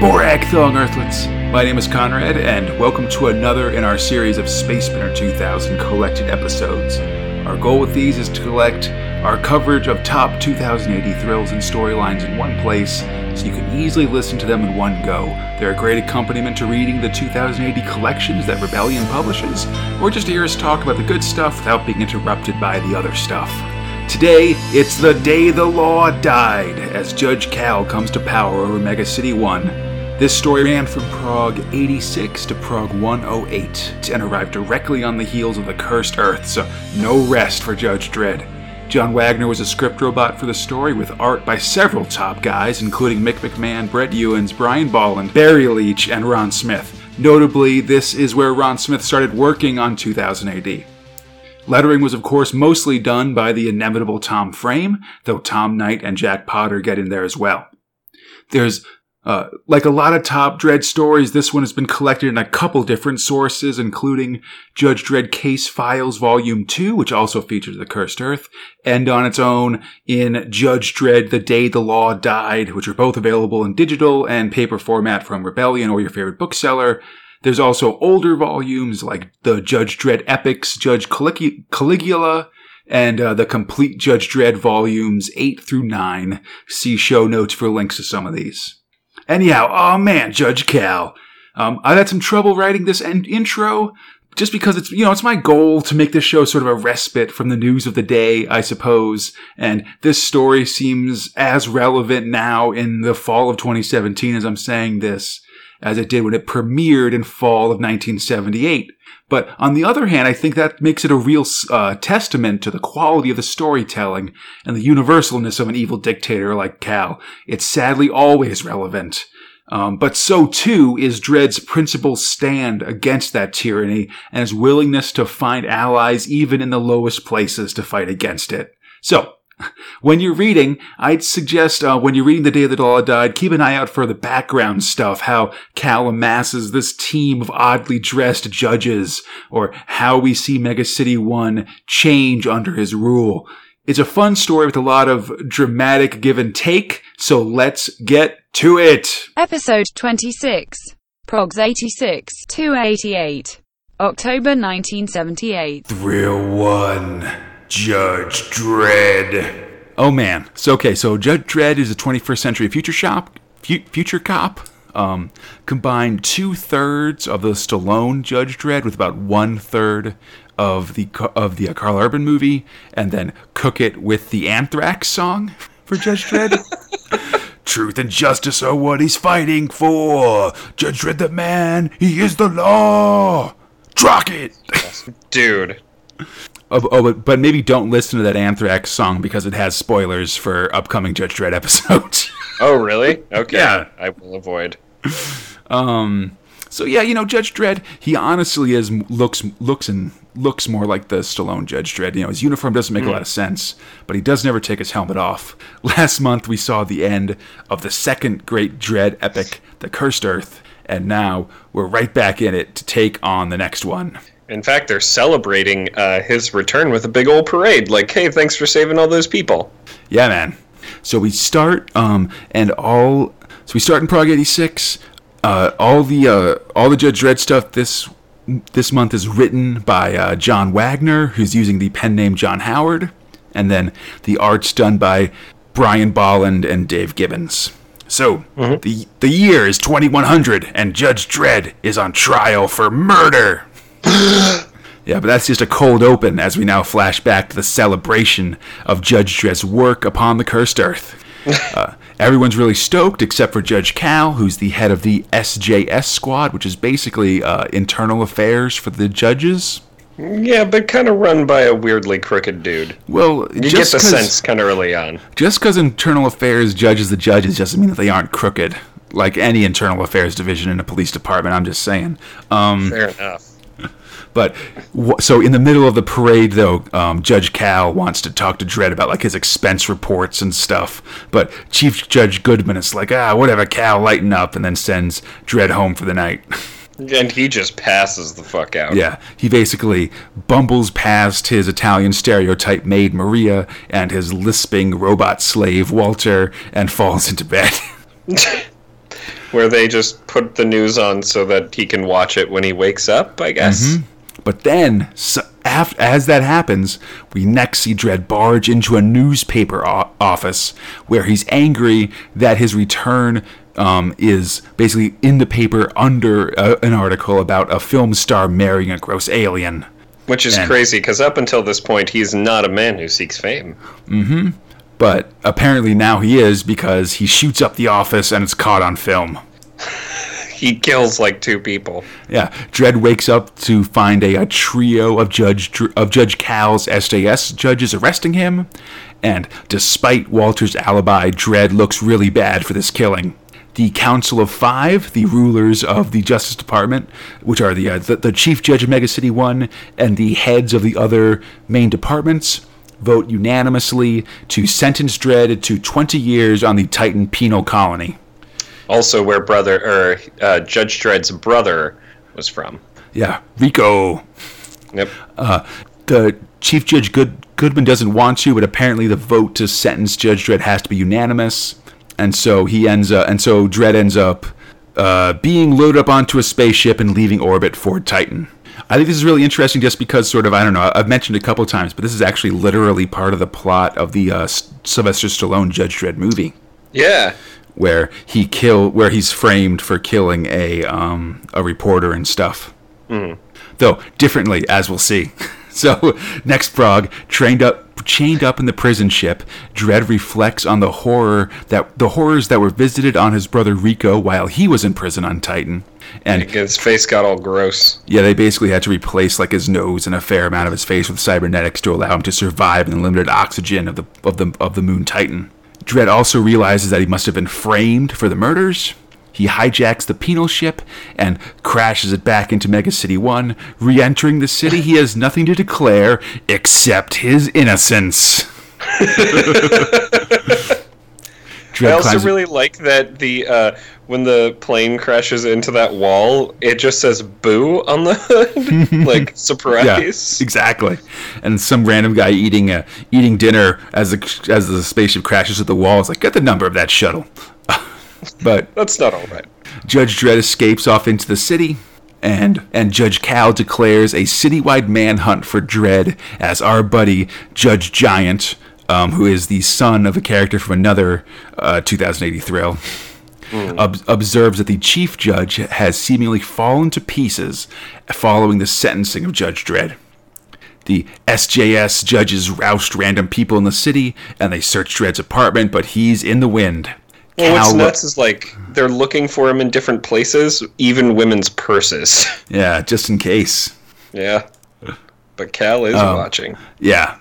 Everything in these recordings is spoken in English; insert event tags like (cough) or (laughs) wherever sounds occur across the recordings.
Borag Thungg Earthlets. My name is Conrad, and welcome to another in our series of Space Spinner 2000 collected episodes. Our goal with these is to collect our coverage of top 2000 AD thrills and storylines in one place so you can easily listen to them in one go. They're a great accompaniment to reading the 2000 AD collections that Rebellion publishes, or just to hear us talk about the good stuff without being interrupted by the other stuff. Today, it's the day the law died as Judge Cal comes to power over Mega City 1. This story ran from Prog 86 to Prog 108 and arrived directly on the heels of the Cursed Earth, so no rest for Judge Dredd. John Wagner was a script robot for the story with art by several top guys, including Mick McMahon, Brett Ewins, Brian Bolland, Barry Leach, and Ron Smith. Notably, this is where Ron Smith started working on 2000 AD. Lettering was, of course, mostly done by the inimitable Tom Frame, though Tom Knight and Jack Potter get in there as well. There's uh, like a lot of Top Dredd stories, this one has been collected in a couple different sources, including Judge Dredd Case Files Volume 2, which also features the Cursed Earth, and on its own in Judge Dredd The Day the Law Died, which are both available in digital and paper format from Rebellion or your favorite bookseller. There's also older volumes like the Judge Dredd Epics, Judge Calig- Caligula, and uh, the complete Judge Dredd volumes 8 through 9. See show notes for links to some of these. Anyhow, oh man, Judge Cal. Um, I've had some trouble writing this en- intro just because it's, you know, it's my goal to make this show sort of a respite from the news of the day, I suppose. And this story seems as relevant now in the fall of 2017 as I'm saying this as it did when it premiered in fall of 1978. But on the other hand, I think that makes it a real uh, testament to the quality of the storytelling and the universalness of an evil dictator like Cal. It's sadly always relevant. Um, but so too is Dredd's principal stand against that tyranny and his willingness to find allies even in the lowest places to fight against it. So, when you're reading, I'd suggest uh, when you're reading The Day the Law Died, keep an eye out for the background stuff, how Cal amasses this team of oddly dressed judges, or how we see Mega City 1 change under his rule. It's a fun story with a lot of dramatic give and take, so let's get to it. Episode 26. Progs 86 288. October 1978. Thrill 1. Judge Dredd. Oh man. So okay, so Judge Dredd is a 21st century future shop, fu- future cop. Um, combine two thirds of the Stallone Judge Dredd with about one third of the of the uh, Carl Urban movie, and then cook it with the Anthrax song for Judge Dredd. (laughs) Truth and justice are what he's fighting for. Judge Dredd the man, he is the law. Drokk it. Dude. Oh, oh, but, but maybe don't listen to that Anthrax song because it has spoilers for upcoming Judge Dredd (laughs) episodes. Oh, really? Okay. Yeah. I will avoid. um. So yeah, you know, Judge Dredd, he honestly is looks looks and looks more like the Stallone Judge Dredd. You know, his uniform doesn't make mm. a lot of sense, but he does never take his helmet off. (laughs) Last month we saw the end of the second great Dredd epic, The Cursed Earth, and now we're right back in it to take on the next one. In fact, they're celebrating uh, his return with a big old parade. Like, hey, thanks for saving all those people. Yeah, man. So we start, um, and all. So we start in Prog '86. Uh, all the uh, all the Judge Dredd stuff this this month is written by uh, John Wagner, who's using the pen name John Howard, and then the art's done by Brian Bolland and Dave Gibbons. So mm-hmm. the the year is 2100, and Judge Dredd is on trial for murder. Yeah, but that's just a cold open as we now flash back to the celebration of Judge Dredd's work upon the cursed earth. (laughs) Uh, everyone's really stoked except for Judge Cal, who's the head of the SJS squad, which is basically uh, internal affairs for the judges. Yeah, but kind of run by a weirdly crooked dude. Well, you get the sense kind of early on. Just because internal affairs judges the judges doesn't mean that they aren't crooked. Like any internal affairs division in a police department, I'm just saying. Um, Fair enough. But so in the middle of the parade, though, um, Judge Cal wants to talk to Dredd about like his expense reports and stuff. But Chief Judge Goodman is like, ah, whatever, Cal, lighten up, and then sends Dredd home for the night. (laughs) And he just passes the fuck out. Yeah, he basically bumbles past his Italian stereotype maid Maria and his lisping robot slave Walter and falls into bed. (laughs) where they just put the news on so that he can watch it when he wakes up. I guess. But then, so, af as that happens, we next see Dredd barge into a newspaper o- office where he's angry that his return um, is basically in the paper under uh, an article about a film star marrying a gross alien. Which is And- crazy because up until this point, he's not a man who seeks fame. Mm-hmm. But apparently now he is because he shoots up the office and it's caught on film. (laughs) He kills like two people. Yeah, Dredd wakes up to find a, a trio of Judge of Judge Cal's SJS judges arresting him, and despite Walter's alibi, Dredd looks really bad for this killing. The Council of Five, the rulers of the Justice Department, which are the uh, the, the Chief Judge of Mega City One and the heads of the other main departments, vote unanimously to sentence Dredd to 20 years on the Titan penal colony. Also, where brother or uh, Judge Dredd's brother was from. Yeah, Rico. Yep. the chief judge Good Goodman doesn't want to, but apparently the vote to sentence Judge Dredd has to be unanimous, and so he ends up, and so Dredd ends up uh, being loaded up onto a spaceship and leaving orbit for Titan. I think this is really interesting, just because sort of I don't know I've mentioned it a couple times, but this is actually literally part of the plot of the uh, Sylvester Stallone Judge Dredd movie yeah. Where he kill where he's framed for killing a um, a reporter and stuff. Though differently, as we'll see. (laughs) So next prog, trained up chained up in the prison ship, Dredd reflects on the horror that the horrors that were visited on his brother Rico while he was in prison on Titan. And His face got all gross. yeah, they basically had to replace like his nose and a fair amount of his face with cybernetics to allow him to survive in the limited oxygen of the of the of the Moon Titan. Dredd also realizes that he must have been framed for the murders. He hijacks the penal ship and crashes it back into Mega City 1. Re entering the city, he has nothing to declare except his innocence. (laughs) Dredd I also climbs- really like that the uh, when the plane crashes into that wall, it just says "boo" on the hood, (laughs) like surprise. Yeah, exactly. And some random guy eating uh, eating dinner as the as the spaceship crashes to the wall is like, get the number of that shuttle. (laughs) but That's not all right. Judge Dredd escapes off into the city, and and Judge Cal declares a citywide manhunt for Dredd as our buddy Judge Giant, um, who is the son of a character from another uh, 2000 AD thrill. ob- observes that the chief judge has seemingly fallen to pieces following the sentencing of Judge Dredd. The SJS judges roust random people in the city and they search Dredd's apartment, but he's in the wind. Well, what's Cal- nuts is like they're looking for him in different places, even women's purses. (laughs) Yeah, just in case. yeah, but Cal is Oh. watching. Yeah.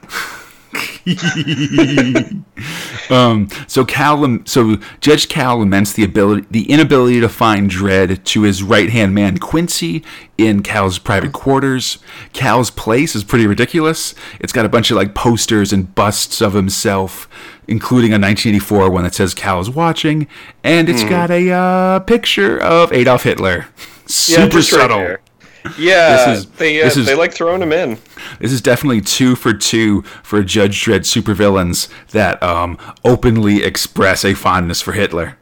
(laughs) um, so Cal, so Judge Cal laments the ability, the inability to find Dredd to his right hand man Quincy in Cal's private quarters. Cal's place is pretty ridiculous. It's got a bunch of like posters and busts of himself, including a 1984 one that says Cal is watching, and it's got a uh, picture of Adolf Hitler. Super right subtle. there. Yeah, This is- they uh, this is- they like throwing him in. This is definitely two for two for Judge Dredd supervillains that um, openly express a fondness for Hitler.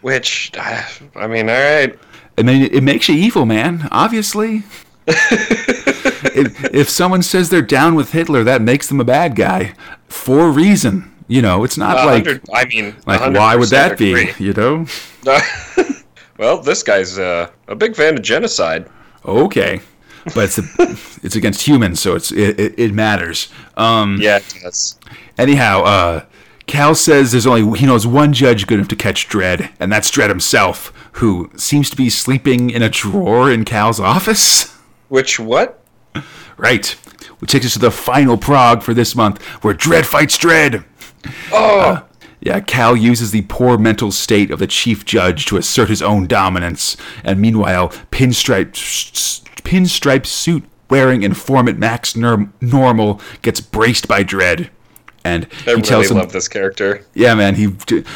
Which I mean, all right. I mean, it makes you evil, man. Obviously, (laughs) if, if someone says they're down with Hitler, that makes them a bad guy for reason. You know, it's not like I mean, like why would that be? You know? (laughs) well, this guy's uh, a big fan of genocide. Okay, but it's (laughs) it's against humans, so it's it, it, it matters. Um, Yeah, it does. Anyhow, uh, Cal says there's only he knows one judge good enough to catch Dredd, and that's Dredd himself, who seems to be sleeping in a drawer in Cal's office. Which what? Right, which takes us to the final prog for this month, where Dredd fights Dredd. Oh, Yeah, Cal uses the poor mental state of the chief judge to assert his own dominance, and meanwhile, pinstripe pinstripe suit wearing informant Max Ner- Normal gets braced by Dredd And I he really tells him, love this character. Yeah, man, he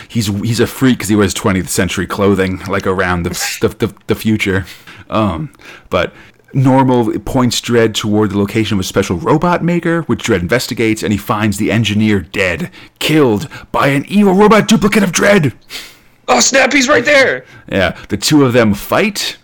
he's he's a freak because he wears 20th century clothing, like around the the, the, the future. Um, but Normal points Dredd toward the location of a special robot maker, which Dredd investigates, and he finds the engineer dead, killed by an evil robot duplicate of Dredd. Oh snap! He's right there. Yeah, the two of them fight,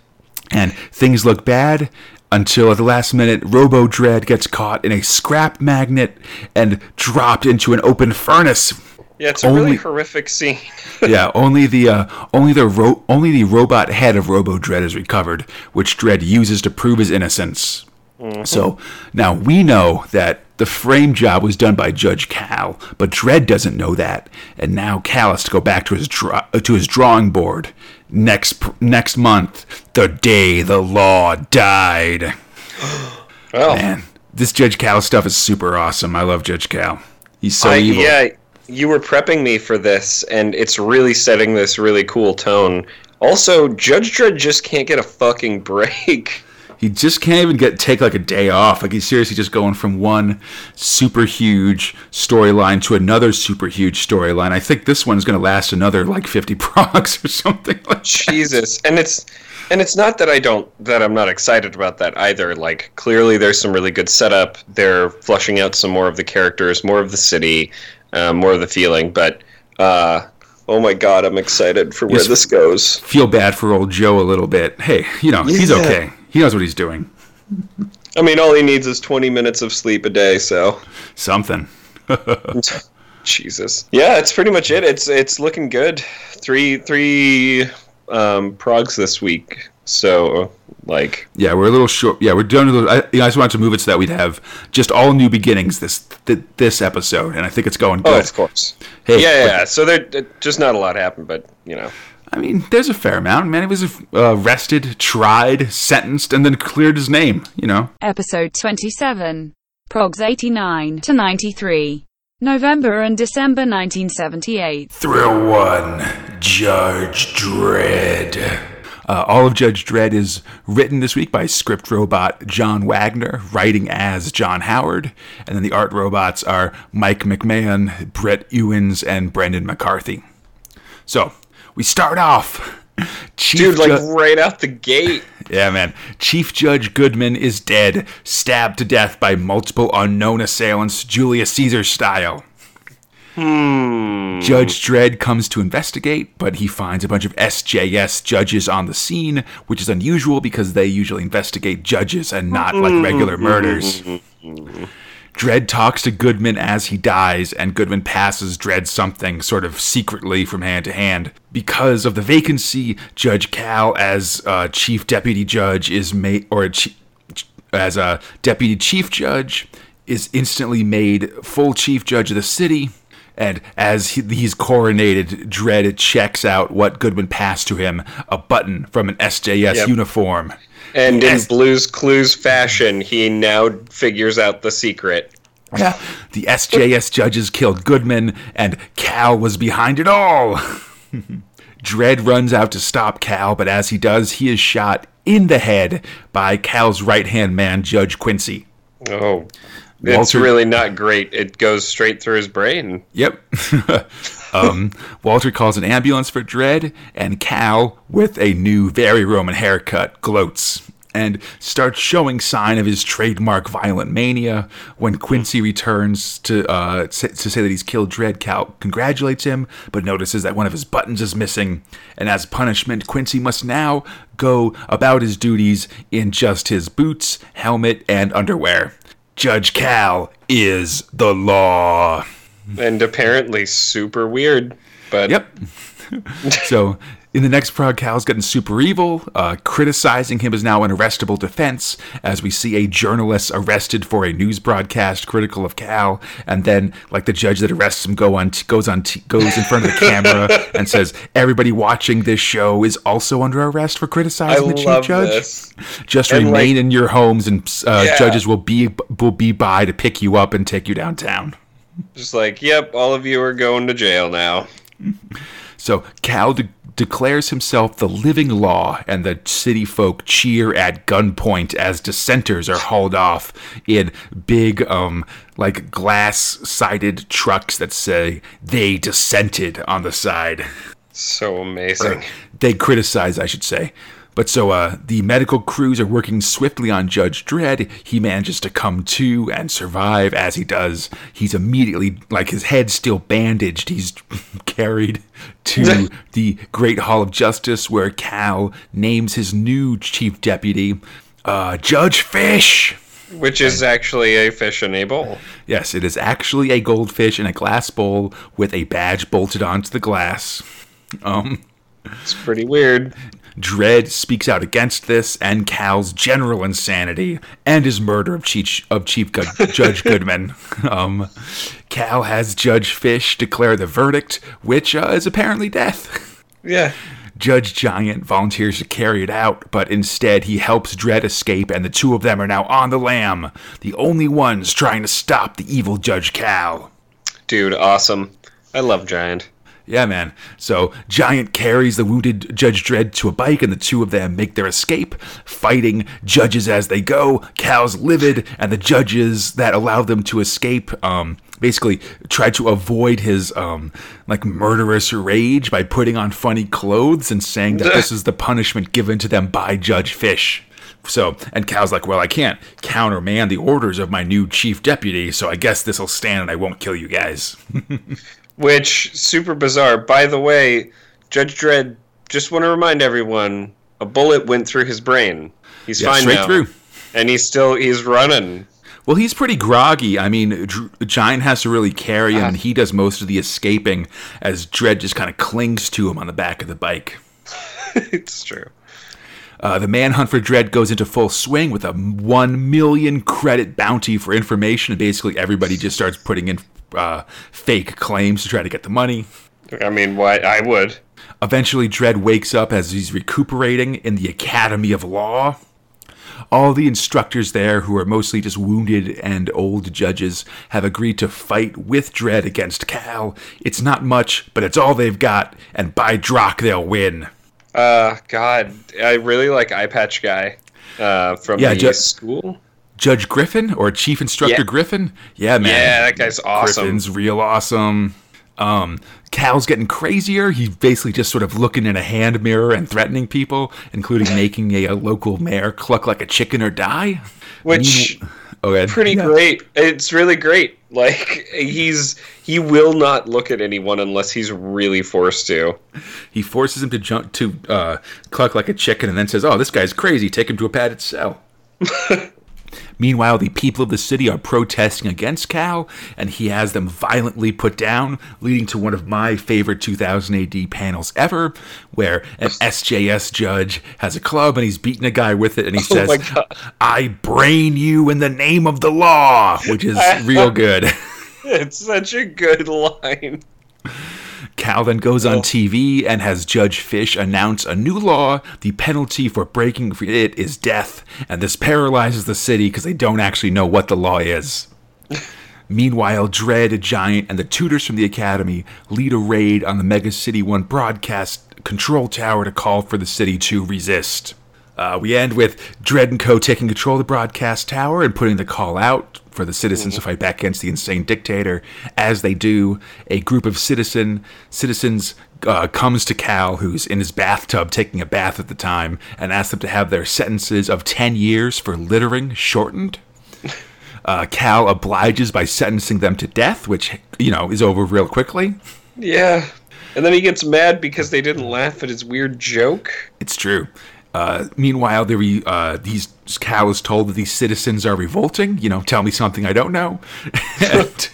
and things look bad until at the last minute, Robo Dredd gets caught in a scrap magnet and dropped into an open furnace. Yeah, it's a Only- really horrific scene. (laughs) yeah, only the uh, only the ro- only the robot head of Robo Dredd is recovered, which Dredd uses to prove his innocence. So now we know that the frame job was done by Judge Cal, but Dredd doesn't know that, and now Cal has to go back to his draw- uh, to his drawing board next pr- next month, the day the law died. Well, (gasps) Man, this Judge Cal stuff is super awesome. I love Judge Cal. He's so I, evil. yeah, you were prepping me for this, and it's really setting this really cool tone. Also, Judge Dredd just can't get a fucking (laughs) break. He just can't even get take like a day off. Like he's seriously just going from one super huge storyline to another super huge storyline. I think this one's going to last another like 50 (laughs) progs or something like that. Jesus, and it's and it's not that I don't that I'm not excited about that either. Like clearly, there's some really good setup. They're flushing out some more of the characters, more of the city, uh, more of the feeling. But uh, oh my god, I'm excited for where Yes. this goes. Feel bad for old Joe a little bit. Hey, you know, he's okay. He knows what he's doing. I mean, all he needs is 20 minutes of sleep a day. So Something. (laughs) Jesus. Yeah, it's pretty much it. It's it's looking good. Three three um, progs this week. So like Yeah, we're a little short. Yeah, we're doing a little. I, you know, I just wanted to move it so that we'd have just all new beginnings this th- this episode, and I think it's going oh, of course. Hey, yeah, yeah, but- So there just not a lot happened, but you know. I mean, there's a fair amount. Man, he was uh, arrested, tried, sentenced, and then cleared his name. You know. Episode 27. Progs 89 to 93. November and December 1978. Thrill one, Judge Dredd. Uh, all of Judge Dredd is written this week by script robot John Wagner, writing as John Howard, and then the art robots are Mike McMahon, Brett Ewins, and Brendan McCarthy. So we start off. (laughs) Chief Dude, like Ju- right out the gate. (laughs) yeah, man. Chief Judge Goodman is dead, stabbed to death by multiple unknown assailants, Julius Caesar style. Hmm. Judge Dredd comes to investigate, but he finds a bunch of SJS judges on the scene, which is unusual because they usually investigate judges and not like regular murders. Dredd talks to Goodman as he dies, and Goodman passes Dredd something sort of secretly from hand to hand. Because of the vacancy, Judge Cal, as uh, chief deputy judge, is made, or chi- as a deputy chief judge, is instantly made full chief judge of the city. And as he, he's coronated, Dredd checks out what Goodman passed to him a button from an SJS Yep. uniform. And Yes. in Blue's Clues fashion, he now figures out the secret. Yeah. The SJS judges killed Goodman, and Cal was behind it all. (laughs) Dredd runs out to stop Cal, but as he does, he is shot in the head by Cal's right hand man, Judge Quincy. Oh. It's really not great. It goes straight through his brain. Yep. (laughs) um, Walter calls an ambulance for Dredd, and Cal, with a new, very Roman haircut, gloats and starts showing sign of his trademark violent mania. When Quincy returns to uh, say, to say that he's killed Dredd, Cal congratulates him, but notices that one of his buttons is missing. And as punishment, Quincy must now go about his duties in just his boots, helmet, and underwear. Judge Cal is the law. And apparently super weird. But Yep. (laughs) so in the next prog, Cal's getting super evil. Uh, criticizing him is now an arrestable defense, as we see a journalist arrested for a news broadcast critical of Cal, and then like the judge that arrests him go on goes on t- goes in front of the camera (laughs) and says everybody watching this show is also under arrest for I criticizing the chief judge. this. Just And, remain like- in your homes, and uh, Yeah. judges will be will be by to pick you up and take you downtown. Just like, yep, all of you are going to jail now. So Cal de- declares himself the living law, and the city folk cheer at gunpoint as dissenters are hauled off in big, um, like glass-sided trucks that say they dissented on the side. So amazing. They criticize, I should say. But so uh, the medical crews are working swiftly on Judge Dredd. He manages to come to and survive as he does. He's immediately, like his head still bandaged. He's (laughs) carried to (laughs) the Great Hall of Justice, where Cal names his new chief deputy, uh, Judge Fish. Which is actually a fish in a bowl. Yes, it is actually a goldfish in a glass bowl with a badge bolted onto the glass. Um, It's pretty weird. Dredd speaks out against this and Cal's general insanity and his murder of Chief, of Chief Good, Judge (laughs) Goodman. Um, Cal has Judge Fish declare the verdict, which uh, is apparently death. Yeah. Judge Giant volunteers to carry it out, but instead he helps Dredd escape, and the two of them are now on the lam, the only ones trying to stop the evil Judge Cal. Dude, awesome. I love Giant. Yeah, man. So Giant carries the wounded Judge Dredd to a bike, and the two of them make their escape, fighting judges as they go. Cal's livid, and the judges that allowed them to escape, um, basically try to avoid his um, like murderous rage by putting on funny clothes and saying that this (laughs) is the punishment given to them by Judge Fish. So, and Cal's like, well, I can't countermand the orders of my new chief deputy, so I guess this'll stand and I won't kill you guys. (laughs) Which, super bizarre. By the way, Judge Dredd, just want to remind everyone, a bullet went through his brain. He's Yeah, fine straight now. through. And he's still, he's running. Well, he's pretty groggy. I mean, Giant has to really carry him, and he does most of the escaping as Dredd just kind of clings to him on the back of the bike. (laughs) it's true. Uh, the manhunt for Dredd goes into full swing with a 1 million credit bounty for information, and basically everybody just starts putting in uh, fake claims to try to get the money. I mean, why? I would. Eventually, Dredd wakes up as he's recuperating in the Academy of Law. All the instructors there, who are mostly just wounded and old judges, have agreed to fight with Dredd against Cal. It's not much, but it's all they've got, and by Drokk, they'll win. Uh, God, I really like Eye Patch Guy uh, from Yeah, the school. Judge Griffin or Chief Instructor Yeah. Griffin? Yeah, man. Yeah, that guy's awesome. Griffin's real awesome. Um, Cal's getting crazier. He's basically just sort of looking in a hand mirror and threatening people, including (laughs) making a, a local mayor cluck like a chicken or die. Which Mean- okay, pretty yeah. great. It's really great. Like he's he will not look at anyone unless he's really forced to. He forces him to jump to uh, cluck like a chicken, and then says, "Oh, this guy's crazy. Take him to a padded cell." (laughs) Meanwhile, the people of the city are protesting against Cal, and he has them violently put down, leading to one of my favorite 2000 AD panels ever, where an SJS judge has a club and he's beating a guy with it, and he (laughs) oh says, "I brain you in the name of the law," which is real good. (laughs) It's such a good line. Cal then goes on oh. TV and has Judge Fish announce a new law. The penalty for breaking it is death, and this paralyzes the city because they don't actually know what the law is. (laughs) Meanwhile, Dredd, Giant, and the tutors from the Academy lead a raid on the Mega City 1 broadcast control tower to call for the city to resist. Uh, we end with Dredd and Co. taking control of the broadcast tower and putting the call out for the citizens to fight back against the insane dictator. As they do, a group of citizen citizens uh, comes to Cal, who's in his bathtub taking a bath at the time, and asks them to have their sentences of 10 years for littering shortened. (laughs) Uh, Cal obliges by sentencing them to death, which, you know, is over real quickly. Yeah. And then he gets mad because they didn't laugh at his weird joke. It's true. Uh, meanwhile, the uh, these Cal is told that these citizens are revolting. You know, tell me something I don't know. (laughs) and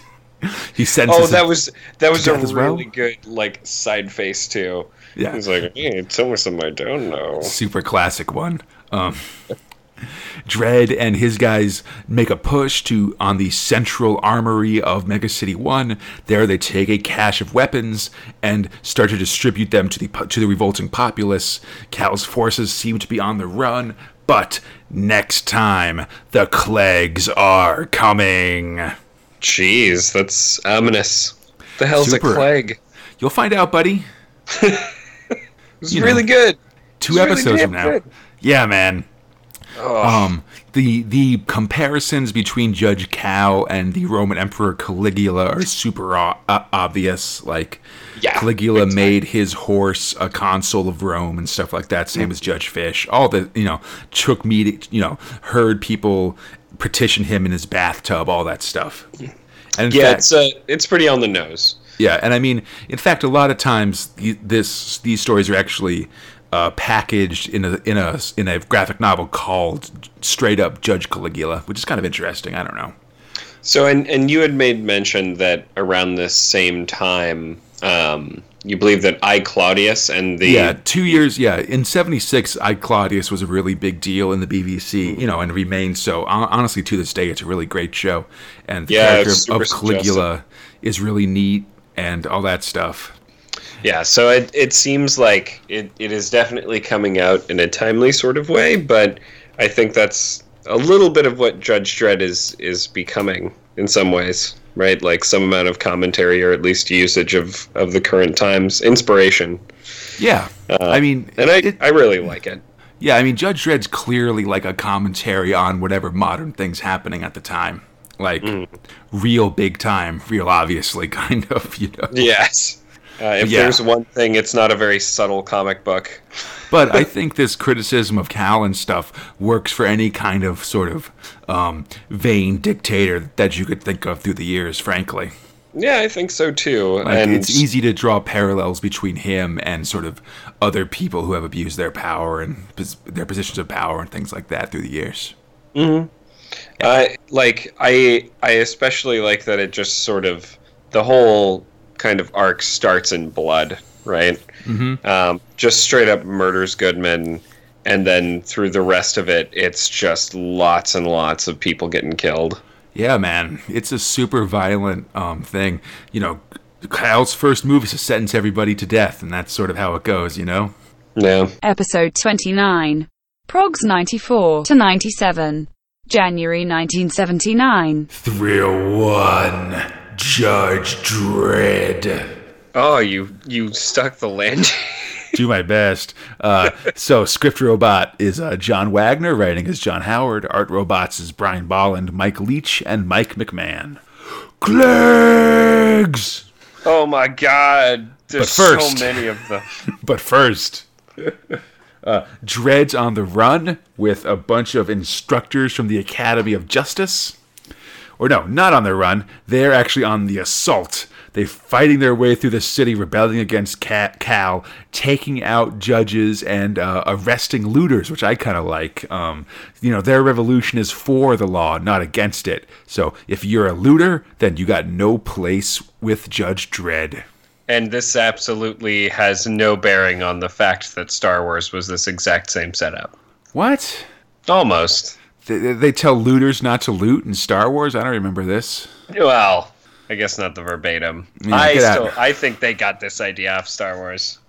he sentences. Oh, that was that was a as well? really good like side face too. Yeah. He's like, hey, tell me something I don't know. super classic one. Um, Dredd and his guys make a push to on the central armory of Mega City One. There, they take a cache of weapons and start to distribute them to the to the revolting populace. Cal's forces seem to be on the run, but next time the Kleggs are coming. Jeez, that's ominous. The hell's Super. a plague? You'll find out, buddy. (laughs) It's You really know. good. Two really episodes damn from now. good. Yeah, man. Um, the the comparisons between Judge Cal and the Roman Emperor Caligula are super o- uh, obvious. Like Yeah, Caligula made his horse a consul of Rome and stuff like that. Same as Judge Fish. All the you know took me to, you know heard people petition him in his bathtub. All that stuff. And yeah, fact, it's uh, it's pretty on the nose. Yeah, and I mean, in fact, a lot of times this these stories are actually uh, packaged in a in a in a graphic novel called straight up Judge Caligula, which is kind of interesting. I don't know. So, and and you had made mention that around this same time, um, you believe that I Claudius and the Yeah, two years. Yeah, in '76, I Claudius was a really big deal in the BBC, you know, and remains so. Honestly, to this day, it's a really great show, and the Yeah, character of, Caligula is really neat and all that stuff. Yeah, so it, it seems like it, it is definitely coming out in a timely sort of way, but I think that's a little bit of what Judge Dredd is is becoming in some ways, right? Like some amount of commentary or at least usage of, of the current times, inspiration. Yeah, uh, I mean, And I, it- I really like it. Yeah, I mean, Judge Dredd's clearly like a commentary on whatever modern things happening at the time. Like, Mm. real big time, real obviously, (laughs) kind of, you know. Yes. Uh, if Yeah. there's one thing, it's not a very subtle comic book. But I (laughs) think this criticism of Cal and stuff works for any kind of sort of um, vain dictator that you could think of through the years, frankly. Yeah, I think so too. Like, and it's easy to draw parallels between him and sort of other people who have abused their power and pos- their positions of power and things like that through the years. I like I I especially like that it just sort of the whole kind of arc starts in blood, right? Mm-hmm. Um, just straight up murders Goodman, and then through the rest of it, it's just lots and lots of people getting killed. Yeah, man, it's a super violent um, thing. You know, Kyle's first move is to sentence everybody to death, and that's sort of how it goes. You know. Yeah, Episode 29. Progs 94 to 97. January 1979. Thrill one, Judge Dredd. Oh, you you stuck the landing. (laughs) Do my best. Uh, so, script robot is uh, John Wagner, writing as John Howard. Art robots is Brian Bolland, Mike Leach, and Mike McMahon. Kleggs! oh my god, there's first- so many of them. (laughs) But first, (laughs) uh, Dredd's on the run with a bunch of instructors from the Academy of Justice. Or no, not on the run. They're actually on the assault. They're fighting their way through the city, rebelling against Cal, taking out judges and uh, arresting looters, which I kind of like. Um, you know, their revolution is for the law, not against it. So if you're a looter, then you got no place with Judge Dredd. And this absolutely has no bearing on the fact that Star Wars was this exact same setup. What? Almost. They, they tell looters not to loot in Star Wars. I don't remember this. Well, I guess not the verbatim. Yeah, I get out. I think they got this idea off Star Wars.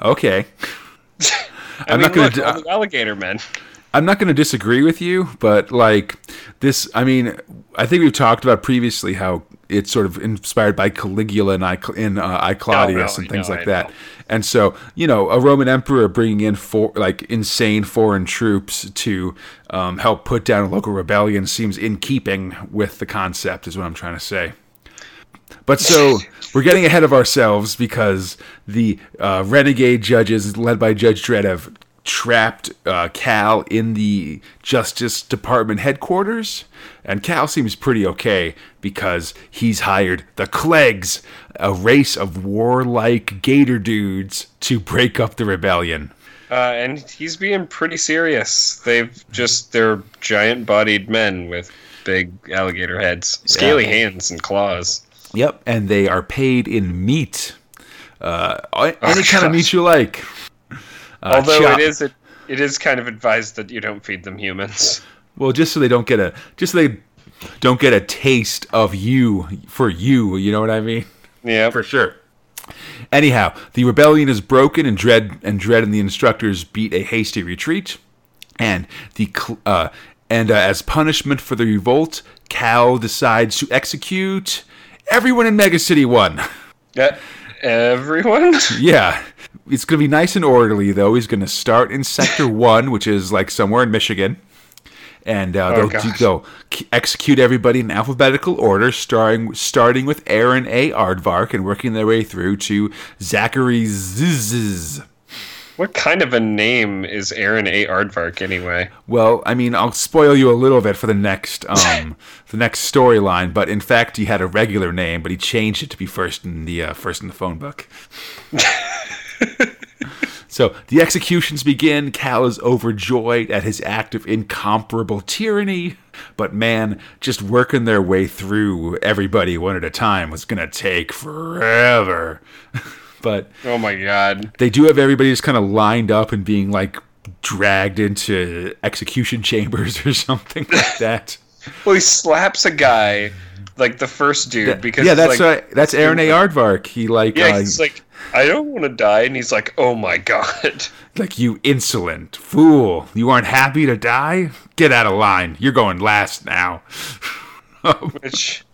Okay, (laughs) I I'm mean, not gonna look, d- all the alligator men. I'm not going to disagree with you, but like this, I mean, I think we've talked about previously how it's sort of inspired by Caligula and I in uh, I Claudius no, and things no, like that. And so, you know, a Roman emperor bringing in for like insane foreign troops to um, help put down a local rebellion seems in keeping with the concept, is what I'm trying to say. But so (laughs) we're getting ahead of ourselves because the uh, renegade judges, led by Judge Dredd, have trapped uh, Cal in the Justice Department headquarters. And Cal seems pretty okay because he's hired the Kleggs, a race of warlike gator dudes, to break up the rebellion. Uh, and he's being pretty serious. They've just they're giant-bodied men with big alligator heads, scaly Yeah. hands and claws. Yep, and they are paid in meat. Uh, (laughs) any kind of meat you like. Uh, Although it is it, it is kind of advised that you don't feed them humans. Well, just so they don't get a just so they don't get a taste of you for you. You know what I mean? Yeah, For sure. Anyhow, the rebellion is broken, and Dredd and Dredd and the instructors beat a hasty retreat. And the uh, and uh, as punishment for the revolt, Cal decides to execute everyone in Mega City One. Uh, everyone. (laughs) Yeah. It's going to be nice and orderly, though. He's going to start in Sector (laughs) 1, which is like somewhere in Michigan. And uh, they'll, gosh. they'll execute everybody in alphabetical order, starting starting with Aaron A. Aardvark and working their way through to Zachary Ziz. What kind of a name is Aaron A. Aardvark anyway? Well, I mean, I'll spoil you a little bit for the next um, (laughs) the next storyline, but in fact, he had a regular name, but he changed it to be first in the uh, first in the phone book. (laughs) so the executions begin. Cal is overjoyed at his act of incomparable tyranny, but man, just working their way through everybody one at a time was gonna take forever. (laughs) but Oh my god. they do have everybody just kind of lined up and being like dragged into execution chambers or (laughs) something like (laughs) that. Well, he slaps a guy, like the first dude, because yeah, that's like, uh, that's Aaron A. Aardvark. He like yeah, uh, he's like, I don't want to die, and he's like, Oh my god. (laughs) like you insolent fool. You aren't happy to die? Get out of line. You're going last now. Which,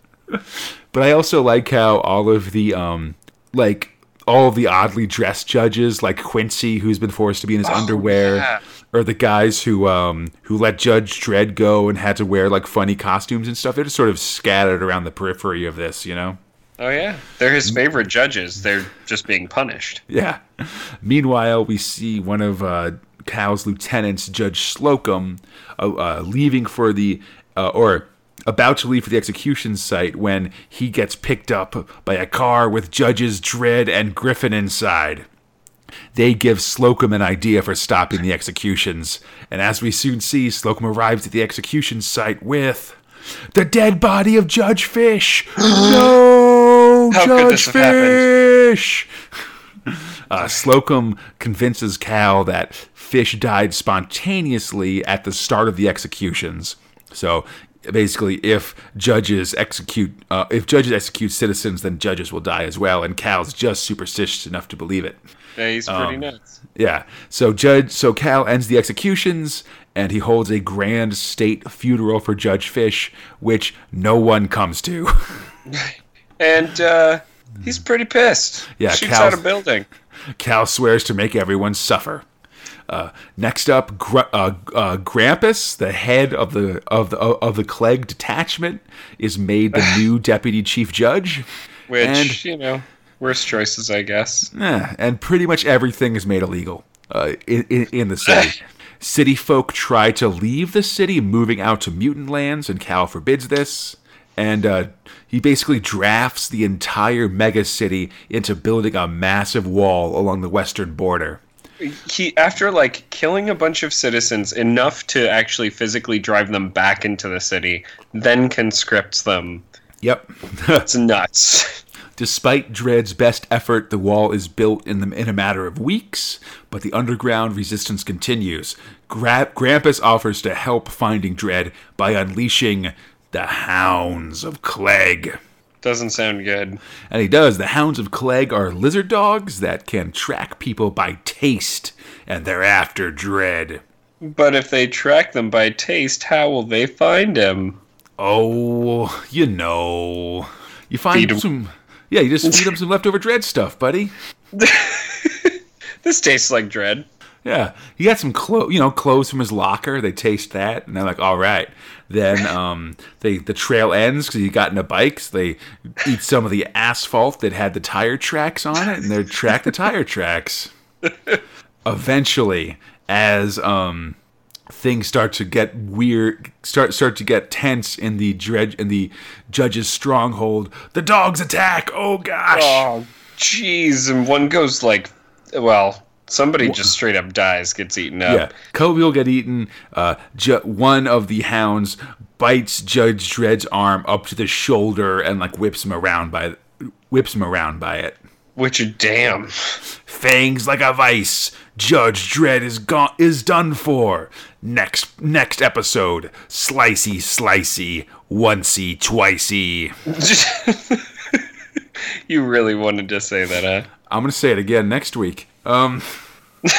But I also like how all of the um like all of the oddly dressed judges, like Quincy, who's been forced to be in his underwear, Oh, yeah. or the guys who um who let Judge Dredd go and had to wear like funny costumes and stuff. They're just sort of scattered around the periphery of this, you know. oh yeah, they're his favorite judges. They're just being punished. Yeah. Meanwhile, we see one of uh, Cal's lieutenants, Judge Slocum, uh, uh, leaving for the uh, or about to leave for the execution site when he gets picked up by a car with Judges Dredd and Griffin inside. They give Slocum an idea for stopping the executions, and as we soon see, Slocum arrives at the execution site with the dead body of Judge Fish. (gasps) no, How could Judge this have happened? Fish. (laughs) Uh, Slocum convinces Cal that Fish died spontaneously at the start of the executions. So basically, if judges execute, uh, if judges execute citizens, then judges will die as well. And Cal's just superstitious enough to believe it. Yeah, he's Um, pretty nuts. Yeah. So Judge, so Cal ends the executions, and he holds a grand state funeral for Judge Fish, which no one comes to. (laughs) And uh, he's pretty pissed. Yeah, shoots Cal's- out a building. Cal swears to make everyone suffer. Uh, next up, Gr- uh, uh, Grampus, the head of the of the of the Klegg detachment, is made the (laughs) new deputy chief judge, Which and you know, worst choices, I guess. eh, and pretty much everything is made illegal uh, in, in in the city. (laughs) city folk try to leave the city, moving out to mutant lands, and Cal forbids this. And uh, he basically drafts the entire mega city into building a massive wall along the western border. He after like killing a bunch of citizens enough to actually physically drive them back into the city, then conscripts them. Yep. (laughs) It's nuts. Despite Dredd's best effort, the wall is built in, the, in a matter of weeks, but the underground resistance continues. Gra- Grampus offers to help finding Dredd by unleashing the Hounds of Klegg. Doesn't sound good. And he does. The Hounds of Klegg are lizard dogs that can track people by taste, and they're after Dredd. But if they track them by taste, how will they find him? Oh, you know. You find some. Yeah, you just feed them some (laughs) leftover Dredd stuff, buddy. This tastes like dread. Yeah, he got some clothes, you know, clothes from his locker. They taste that, and they're like, "All right." Then um, they the trail ends because he got in into bikes. They eat some of the asphalt that had the tire tracks on it, and they track the tire tracks. Eventually, as um, things start to get weird, start start to get tense in the dredge in the judge's stronghold, the dogs attack. Oh gosh! Oh, jeez. And one goes like, well, somebody just straight up dies, gets eaten up. Yeah, Kobe will get eaten. Uh, ju- one of the hounds bites Judge Dredd's arm up to the shoulder and like whips him around by whips him around by it. Which, damn. Fangs like a vice. Judge Dredd is gone is done for. Next next episode. Slicey slicey. Oncey twicey. (laughs) (laughs) you really wanted to say that, huh? I'm gonna say it again next week. Um. (laughs) but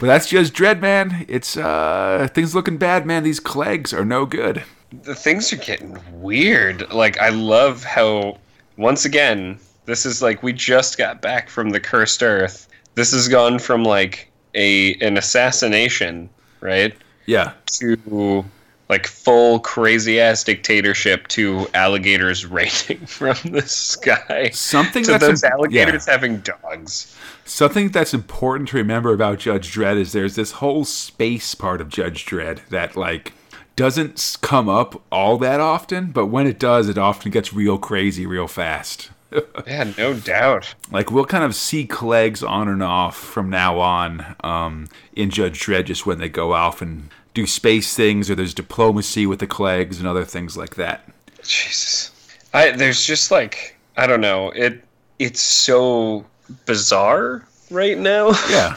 that's just Dredd, man. It's uh things looking bad, man. These Kleggs are no good. The things are getting weird. Like, I love how, once again, this is like we just got back from the cursed earth. This has gone from like a an assassination, right? Yeah. to like full crazy ass dictatorship to alligators (laughs) raining from the sky. Something to that's those im- alligators yeah. having dogs. Something that's important to remember about Judge Dredd is there's this whole space part of Judge Dredd that like doesn't come up all that often, but when it does, it often gets real crazy real fast. (laughs) Yeah, no doubt. Like we'll kind of see Kleggs on and off from now on um, in Judge Dredd, just when they go off and do space things, or there's diplomacy with the Kleggs and other things like that. Jesus. I there's just like I don't know. It it's so bizarre right now. Yeah,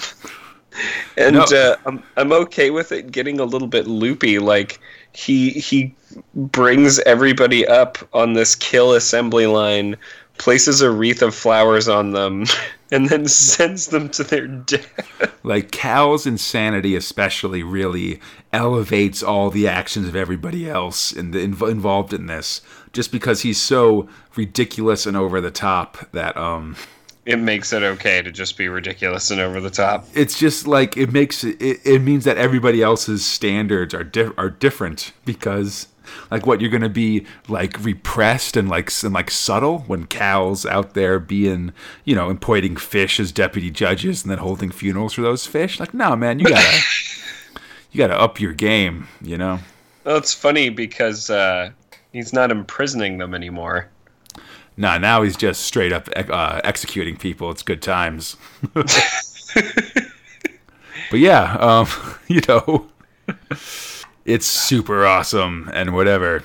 (laughs) and No. uh, I'm I'm okay with it getting a little bit loopy. Like he he brings everybody up on this kill assembly line, places a wreath of flowers on them, (laughs) and then sends them to their death. like Cal's insanity, especially, really elevates all the actions of everybody else in the, inv- involved in this. Just because he's so ridiculous and over the top that um, It makes it okay to just be ridiculous and over the top. it's just like it makes it. It means that everybody else's standards are di- are different because. Like what you're gonna be like repressed and like and like subtle when cows out there being you know employing fish as deputy judges and then holding funerals for those fish. Like no man, you gotta (laughs) you gotta up your game. You know. Well, it's funny because uh, he's not imprisoning them anymore. Nah, now he's just straight up uh, executing people. It's good times. (laughs) (laughs) but yeah, um, you know, it's super awesome and whatever.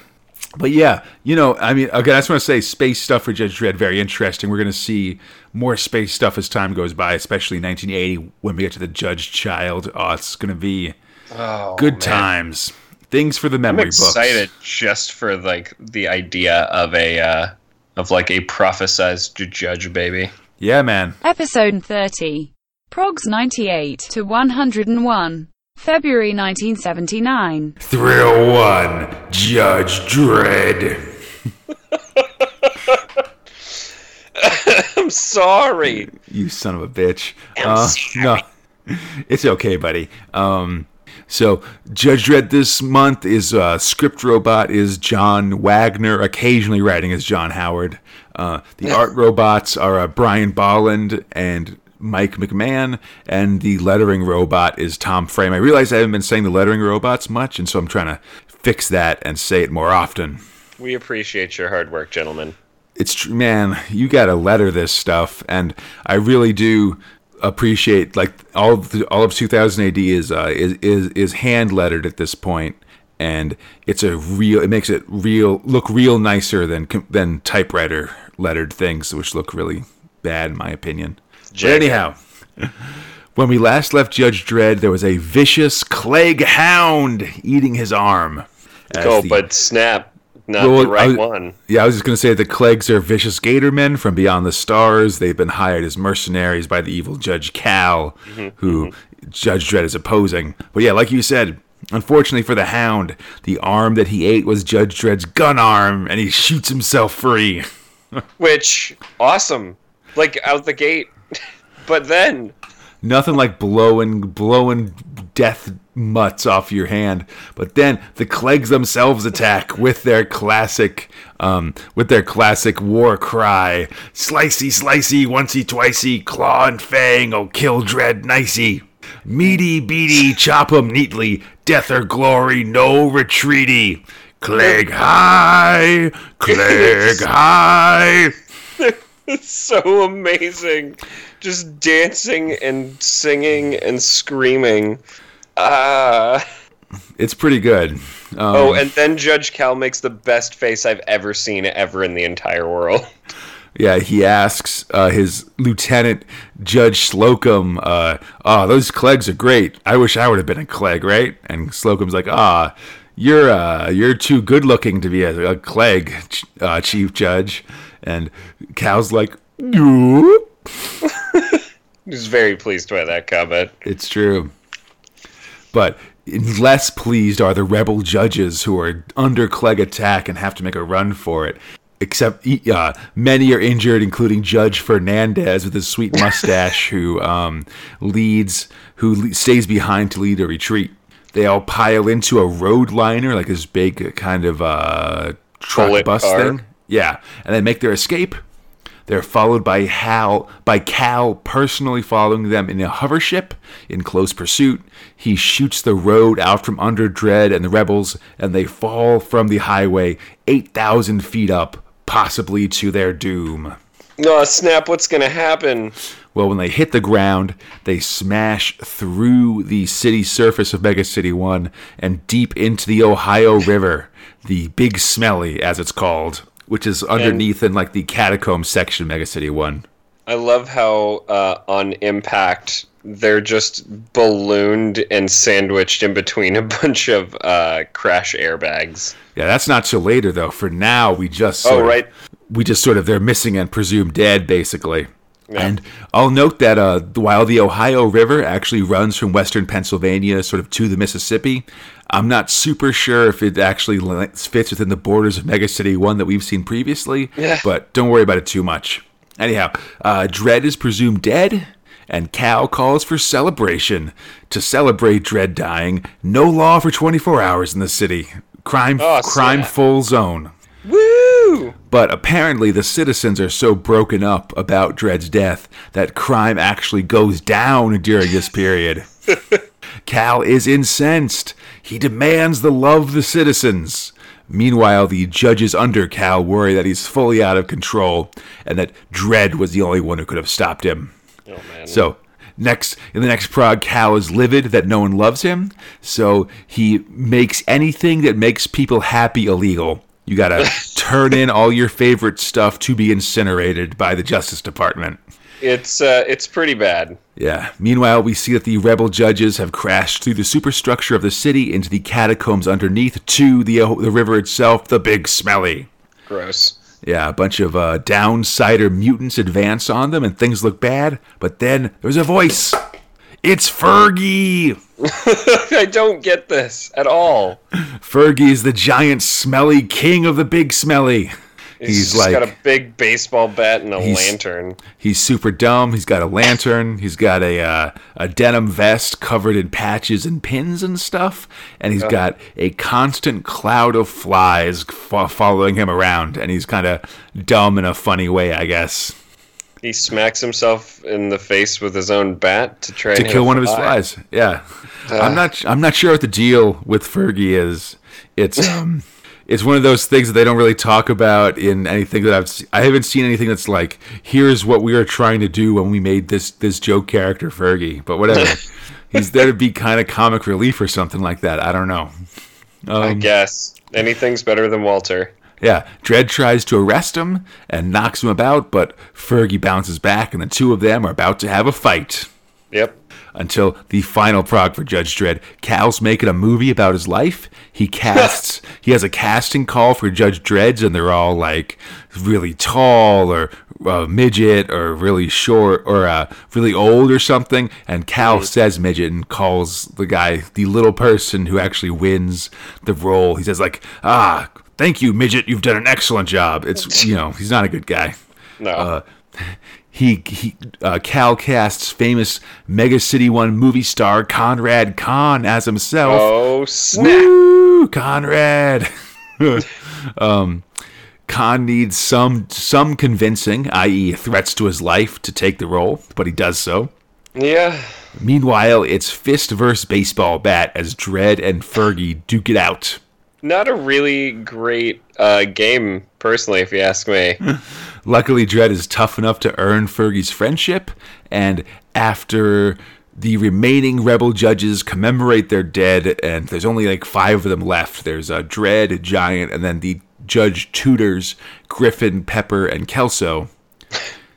But yeah, you know, I mean, again, I just want to say space stuff for Judge Dredd, very interesting. We're going to see more space stuff as time goes by, especially 1980 when we get to the Judge Child. Oh, it's going to be Oh, good man. times. Things for the memory I'm memory books. excited just for like the idea of a uh, of like a prophesized judge baby. Yeah, man. Episode 30. Progs 98 to 101. February 1979. Thrill 1, Judge Dredd. (laughs) I'm sorry. You son of a bitch. Uh, no, it's okay, buddy. Um, so Judge Dredd this month is uh, script robot is John Wagner, occasionally writing as John Howard. Uh, the (laughs) art robots are uh, Brian Bolland and Mike McMahon, and the lettering robot is Tom Frame. I realize I haven't been saying the lettering robots much, and so I'm trying to fix that and say it more often. We appreciate your hard work, gentlemen. it's tr- man you gotta letter this stuff and i really do appreciate like all of the, all of 2000 ad is uh is is, is hand lettered at this point and it's a real it makes it real look real nicer than than typewriter lettered things which look really bad in my opinion but anyhow (laughs) when we last left judge dredd there was a vicious Klegg hound eating his arm Oh, the- but snap, not Well, the right was- one. yeah, I was just going to say the Kleggs are vicious gator men from beyond the stars. They've been hired as mercenaries by the evil Judge Cal, mm-hmm, who mm-hmm. Judge Dredd is opposing. But yeah, like you said, unfortunately for the Hound, the arm that he ate was Judge Dredd's gun arm, and he shoots himself free. (laughs) Which awesome, like out the gate. But then Nothing like blowing blowing death mutts off your hand. But then the Kleggs themselves attack with their classic um, with their classic war cry. Slicey slicey oncey twicey, claw and fang, oh kill Dredd nicey. Meaty beady, chop 'em neatly, death or glory, no retreaty. Klegg high, (laughs) Klegg high. (laughs) it's so amazing, just dancing and singing and screaming. Ah. It's pretty good. Um, Oh, and then Judge Cal makes the best face I've ever seen ever in the entire world. (laughs) Yeah, he asks uh, his lieutenant, Judge Slocum, uh, "Ah, those Kleggs are great. I wish I would have been a Klegg, right?" And Slocum's like, "Ah, you're uh, you're too good looking to be a, a Klegg, uh, Chief Judge." And Cal's like, "No, (laughs) He's very pleased by that comment. it's true." But less pleased are the rebel judges who are under Klegg attack and have to make a run for it. Except uh, many are injured, including Judge Fernandez with his sweet (laughs) mustache, who um, leads, who le- stays behind to lead a retreat. They all pile into a road liner, like this big kind of uh, truck Bullet bus car. thing. Yeah, and they make their escape. They're followed by Hal, by Cal personally following them in a hover ship in close pursuit. He shoots the road out from under Dredd and the rebels, and they fall from the highway 8,000 feet up, possibly to their doom. No, snap! What's gonna happen? Well, when they hit the ground, they smash through the city surface of Mega City 1 and deep into the Ohio River, the Big Smelly, as it's called, which is underneath in like the catacomb section of Mega City 1. I love how uh, on impact they're just ballooned and sandwiched in between a (laughs) bunch of uh, crash airbags. Yeah, that's not till later though. For now, we just Oh, sort of- right. we just sort of they're missing and presumed dead basically. Yeah. And I'll note that uh, while the Ohio River actually runs from western Pennsylvania sort of to the Mississippi, I'm not super sure if it actually fits within the borders of Mega City 1 that we've seen previously, Yeah. but don't worry about it too much. Anyhow, uh, Dredd is presumed dead, and Cal calls for celebration. To celebrate Dredd dying, no law for 24 hours in the city. Crime, Oh, crime full zone. Woo! But apparently, the citizens are so broken up about Dredd's death that crime actually goes down during this period. (laughs) Cal is incensed. He demands the love of the citizens. Meanwhile, the judges under Cal worry that he's fully out of control and that Dredd was the only one who could have stopped him. Oh man. So, next in the next prog, Cal is livid that no one loves him, so he makes anything that makes people happy illegal. You gotta (laughs) turn in all your favorite stuff to be incinerated by the Justice Department. It's uh, it's pretty bad. Yeah. Meanwhile, we see that the rebel judges have crashed through the superstructure of the city into the catacombs underneath to the uh, the river itself, the Big Smelly. Gross. Yeah, a bunch of uh, downsider mutants advance on them, and things look bad. But then there's a voice. It's Fergie. (laughs) I don't get this at all. Fergie is the giant, smelly king of the Big Smelly. He's, He's like got a big baseball bat and a lantern. he's super dumb. He's got a lantern. He's got a uh, a denim vest covered in patches and pins and stuff, and he's got a constant cloud of flies fo- following him around. And he's kind of dumb in a funny way, I guess, He smacks himself in the face with his own bat to try to kill a one of his flies. Yeah, I'm not. I'm not sure what the deal with Fergie is. It's (coughs) um. It's one of those things that they don't really talk about in anything that I've. Se- I haven't seen anything that's like, "Here's what we were trying to do when we made this this joke character Fergie." But whatever, (laughs) he's there to be kind of comic relief or something like that. I don't know. I Um, guess anything's better than Walter. Yeah, Dredd tries to arrest him and knocks him about, but Fergie bounces back, and the two of them are about to have a fight. Yep. until the final prog for Judge Dredd. Cal's making a movie about his life. He (laughs) casts. he has a casting call for Judge Dredd, and they're all like really tall or uh, midget or really short or uh, really old or something. And Cal says midget and calls the guy the little person who actually wins the role. He says like, "Ah, thank you, midget. You've done an excellent job." It's you know he's not a good guy No. Uh, he, he uh, Cal casts famous Mega City One movie star Conrad Kahn as himself. oh snap! Woo, Conrad. (laughs) um, Khan needs some some convincing, i.e., threats to his life, to take the role, but he does so. Yeah. Meanwhile, it's fist versus baseball bat as Dredd and Fergie duke it out. Not a really great uh, game, personally, if you ask me. (laughs) Luckily, Dredd is tough enough to earn Fergie's friendship, and after the remaining rebel judges commemorate their dead, and there's only like five of them left. There's a Dredd, Giant, and then the judge tutors Griffin, Pepper, and Kelso.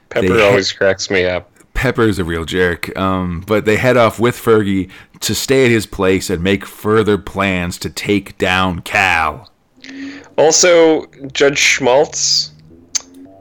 Pepper They ha- always cracks me up. Pepper's a real jerk, um, but they head off with Fergie to stay at his place and make further plans to take down Cal. Also, Judge Schmaltz,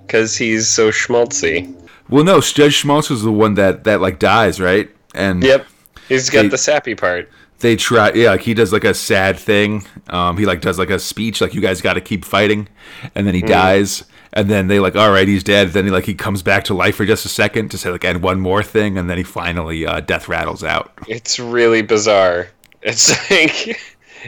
because he's so schmaltzy. Well, no, Judge Schmaltz was the one that that like dies, right? And Yep. He's got They- the sappy part. they try yeah like he does like a sad thing um he like does like a speech like you guys got to keep fighting and then he dies and then they like all right he's dead then he like he comes back to life for just a second to say like and one more thing and then he finally uh death rattles out It's really bizarre. It's (laughs) like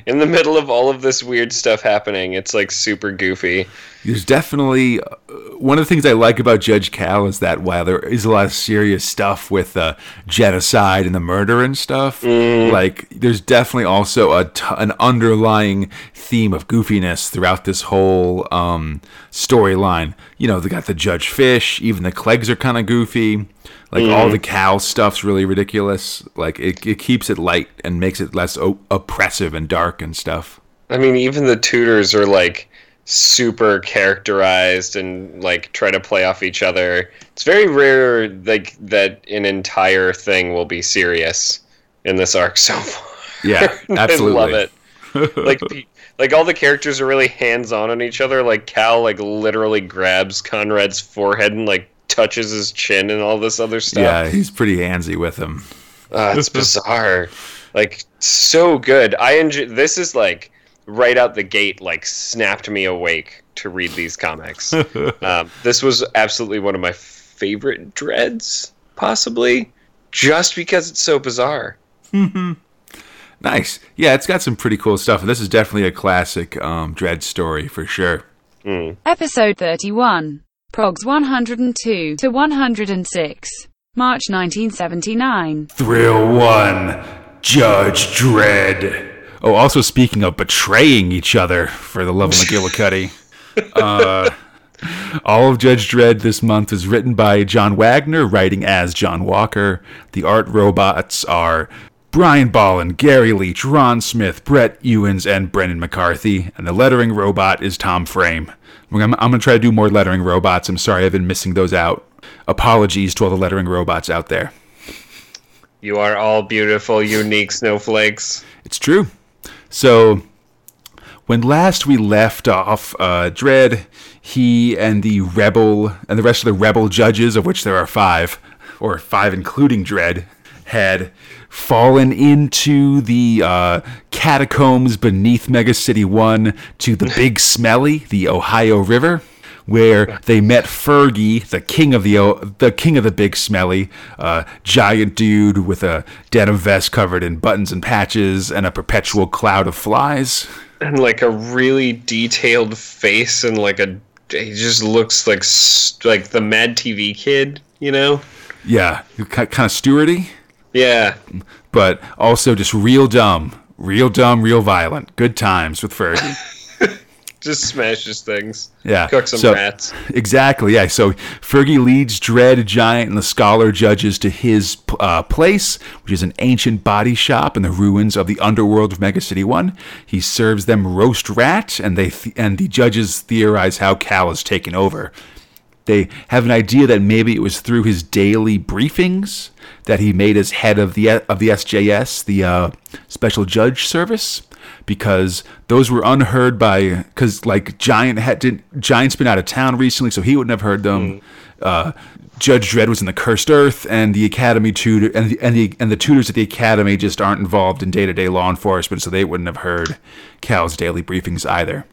in the middle of all of this weird stuff happening, it's like super goofy. There's definitely uh, one of the things I like about Judge Cal is that while there is a lot of serious stuff with uh, genocide and the murder and stuff, like there's definitely also a t- an underlying theme of goofiness throughout this whole um, storyline. You know, they got the Judge Fish, even the Kleggs are kind of goofy. Like all the Cal stuff's really ridiculous. Like it, it keeps it light and makes it less o- oppressive and dark and stuff. I mean, even the tutors are like super characterized and like try to play off each other. It's very rare like that an entire thing will be serious in this arc so far. Yeah, absolutely. (laughs) I love it. Like like all the characters are really hands-on on each other. Like Cal like literally grabs Conrad's forehead and like touches his chin and all this other stuff. Yeah, he's pretty handsy with him. Uh, it's bizarre. Like so good. I enjoy. This is like right out the gate. Like snapped me awake to read these comics. (laughs) um, this was absolutely one of my favorite Dredds, possibly, just because it's so bizarre. (laughs) Nice. Yeah, it's got some pretty cool stuff. And this is definitely a classic um, Dredd story for sure. Episode 31. Progs 102 to 106. March 1979. Thrill 1 Judge Dredd. Oh, also speaking of betraying each other for the love of (laughs) McGillicuddy. uh, all of Judge Dredd this month is written by John Wagner, writing as John Walker. The art robots are Brian Bolland, Gary Leach, Ron Smith, Brett Ewins, and Brendan McCarthy. And the lettering robot is Tom Frame. I'm, I'm going to try to do more lettering robots. I'm sorry I've been missing those out. Apologies to all the lettering robots out there. You are all beautiful, unique snowflakes. It's true. So, when last we left off, uh, Dredd, he and the rebel and the rest of the rebel judges, of which there are five, or five including Dredd, had fallen into the uh, catacombs beneath Mega City One to the Big Smelly, the Ohio River, where they met Fergie, the king of the the king of the Big Smelly, uh, giant dude with a denim vest covered in buttons and patches and a perpetual cloud of flies. And like a really detailed face and like a he just looks like like the Mad TV kid, you know? Yeah, kind of stewardy, Yeah. but also just real dumb, real dumb, real violent. Good times with Fergie. (laughs) Just smashes things. Yeah. Cook some so- rats. Exactly, yeah. So Fergie leads Dredd, Giant, and the Scholar judges to his uh, place, which is an ancient body shop in the ruins of the underworld of Mega City One. He serves them roast rat, and they th- and the judges theorize how Cal is taken over. They have an idea that maybe it was through his daily briefings that he made as head of the of the SJS, the uh, Special Judge Service, because those were unheard by because like Giant had did, Giant's been out of town recently, so he wouldn't have heard them. Uh, Judge Dredd was in the Cursed Earth, and the Academy tutor and the, and the and the tutors at the Academy just aren't involved in day to day law enforcement, so they wouldn't have heard Cal's daily briefings either.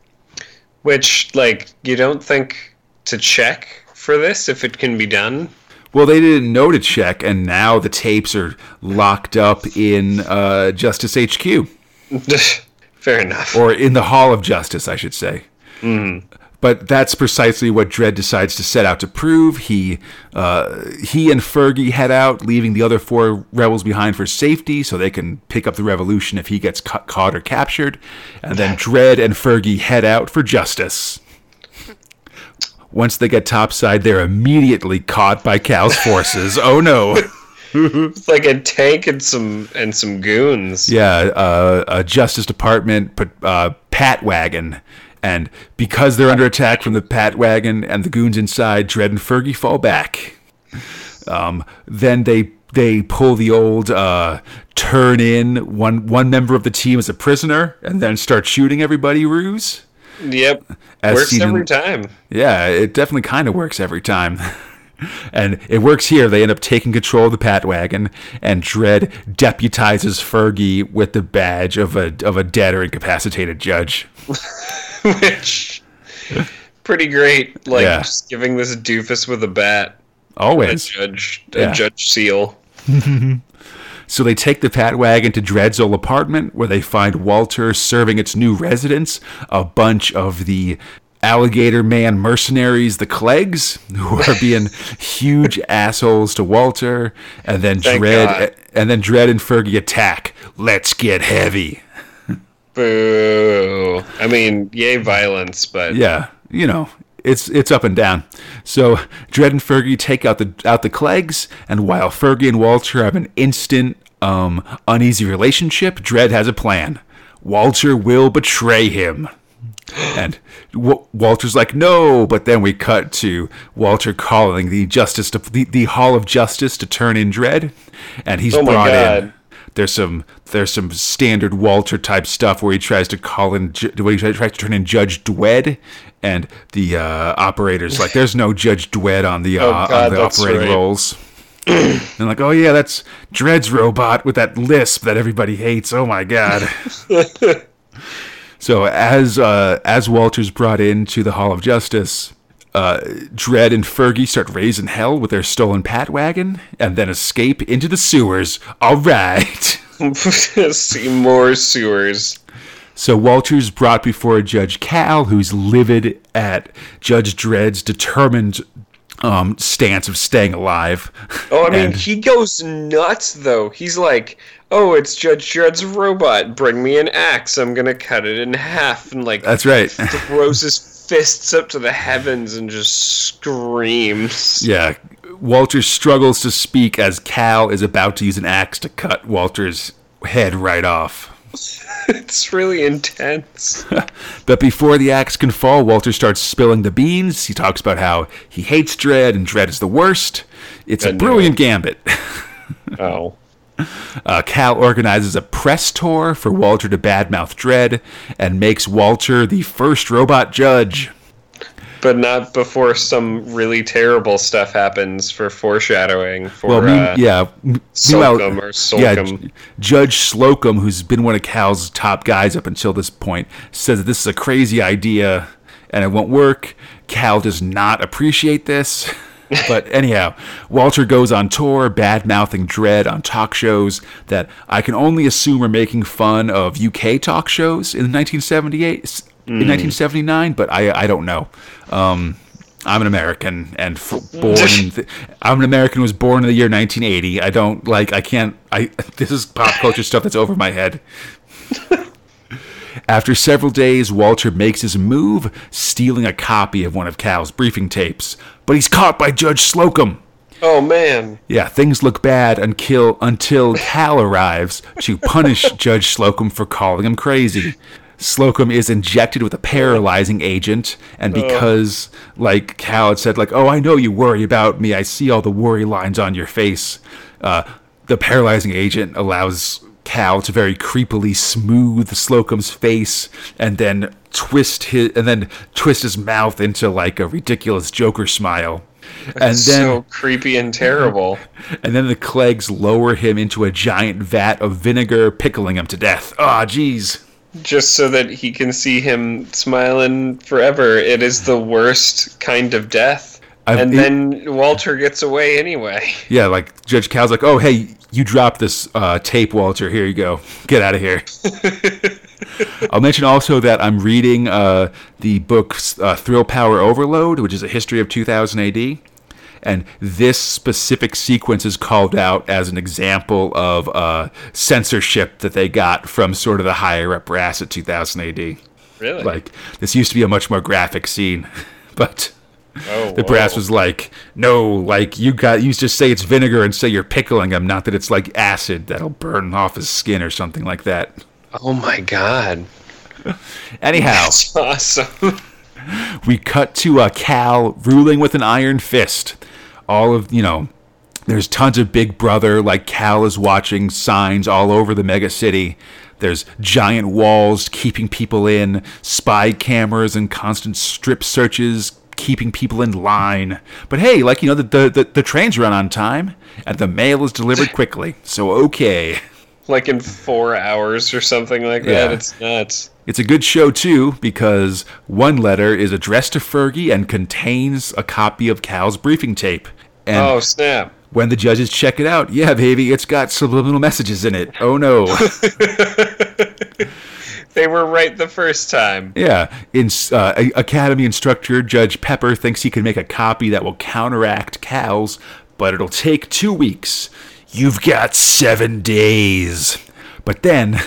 Which, like, you don't think to check for this if it can be done? Well, they didn't know to check, and now the tapes are locked up in uh, Justice HQ, (laughs) Fair enough. or in the Hall of Justice, I should say. But that's precisely what Dredd decides to set out to prove. He, uh, he and Fergie head out, leaving the other four rebels behind for safety, so they can pick up the revolution if he gets ca- caught or captured. And then Dredd and Fergie head out for justice. Once they get topside, they're immediately caught by Cal's forces. oh no! (laughs) (laughs) It's like a tank and some and some goons. Yeah, uh, a Justice Department pat- uh, pat wagon. And because they're under attack from the pat wagon and the goons inside, Dredd and Fergie fall back. Um, then they they pull the old uh, turn in one one member of the team as a prisoner and then start shooting everybody ruse. Yep. As Works in- every time. Yeah, it definitely kind of works every time. (laughs) and it works here. They end up taking control of the pat wagon, and Dredd deputizes Fergie with the badge of a of a dead or incapacitated judge. (laughs) Which pretty great. Like Yeah. just giving this doofus with a bat a Always. judge a Yeah. judge seal. (laughs) So they take the Pat Wagon to Dredd's old apartment where they find Walter serving its new residents a bunch of the alligator man mercenaries, the Kleggs, who are being huge (laughs) assholes to Walter, and then Thank Dread God. and then Dredd and Fergie attack. Let's get heavy. Boo. I mean, yay violence, but Yeah, you know, it's it's up and down. So Dredd and Fergie take out the out the Kleggs, and while Fergie and Walter have an instant um, uneasy relationship, Dredd has a plan. Walter will betray him. And w- Walter's like, no, but then we cut to Walter calling the justice, to, the, the Hall of Justice to turn in Dredd, and he's Oh brought in there's some there's some standard Walter type stuff where he tries to call in where he tries to turn in Judge Dwed, and the uh, operators like there's no Judge Dwed on the (laughs) uh, Oh, God, on the operating right. rolls. (clears throat) and like, oh yeah, that's Dredd's robot with that lisp that everybody hates. Oh my god. (laughs) so as uh, as Walter's brought into the Hall of Justice, uh, Dredd and Fergie start raising hell with their stolen pat wagon, and then escape into the sewers. All right. (laughs) see more sewers. So Walter's brought before Judge Cal, who's livid at Judge Dredd's determined um, stance of staying alive. Oh, I mean, And- he goes nuts though. He's like, "Oh, it's Judge Dredd's robot. Bring me an axe. I'm gonna cut it in half." And like, That's right. (laughs) throws his fists up to the heavens and just screams. yeah. Walter struggles to speak as Cal is about to use an axe to cut Walter's head right off. (laughs) It's really intense. (laughs) But before the axe can fall, Walter starts spilling the beans. He talks about how he hates Dredd and Dredd is the worst. It's a I brilliant gambit. Oh. Uh, Cal organizes a press tour for Walter to badmouth Dredd and makes Walter the first robot judge. But not before some really terrible stuff happens for foreshadowing for Well, mean, uh, yeah. Slocum or Slocum. J- Judge Slocum, who's been one of Cal's top guys up until this point, says that this is a crazy idea and it won't work. Cal does not appreciate this. (laughs) but anyhow, Walter goes on tour, bad mouthing Dredd on talk shows that I can only assume are making fun of UK talk shows in 1978, in 1979, but I, I don't know. Um, I'm an American and f- born. (laughs) Th- I'm an American who was born in the year 1980. I don't like. I can't. I. (laughs) This is pop culture stuff that's over my head. (laughs) After several days, Walter makes his move, stealing a copy of one of Cal's briefing tapes. But he's caught by Judge Slocum. Oh man. Yeah, things look bad until until Cal arrives to punish (laughs) Judge Slocum for calling him crazy. Slocum is injected with a paralyzing agent, and because like Cal had said, like, "Oh, I know you worry about me. I see all the worry lines on your face." Uh, the paralyzing agent allows Cal to very creepily smooth Slocum's face, and then twist his and then twist his mouth into like a ridiculous Joker smile. And then so creepy and terrible. (laughs) and then the Kleggs lower him into a giant vat of vinegar, pickling him to death. Ah, jeez. just so that he can see him smiling forever. It is the worst kind of death. I've- and it- then Walter gets away anyway. (laughs) Yeah, like Judge Cal's like, oh, hey, you dropped this uh, tape, Walter. Here you go. Get out of here. (laughs) I'll mention also that I'm reading uh, the book uh, Thrill Power Overload, which is a history of 2000 AD. And this specific sequence is called out as an example of uh, censorship that they got from sort of the higher up brass at 2000 AD. Really? Like, this used to be a much more graphic scene, (laughs) but oh, the brass was like, no, like you got you just say it's vinegar and say you're pickling him, not that it's like acid that'll burn off his skin or something like that. Oh my god. (laughs) Anyhow, That's awesome. (laughs) we cut to a Cal ruling with an iron fist. All of you know, there's tons of Big Brother. Like Cal is watching signs all over the mega city. There's giant walls keeping people in, spy cameras and constant strip searches keeping people in line. But hey, like you know, the the, the, the trains run on time and the mail is delivered quickly. So okay. like in four hours or something like that. Yeah. It's nuts. It's a good show too because one letter is addressed to Fergie and contains a copy of Cal's briefing tape. And oh snap! when the judges check it out, yeah, baby, it's got subliminal messages in it. Oh no. (laughs) They were right the first time. Yeah, in uh, Academy instructor Judge Pepper thinks he can make a copy that will counteract Cal's, but it'll take two weeks. You've got seven days. But then,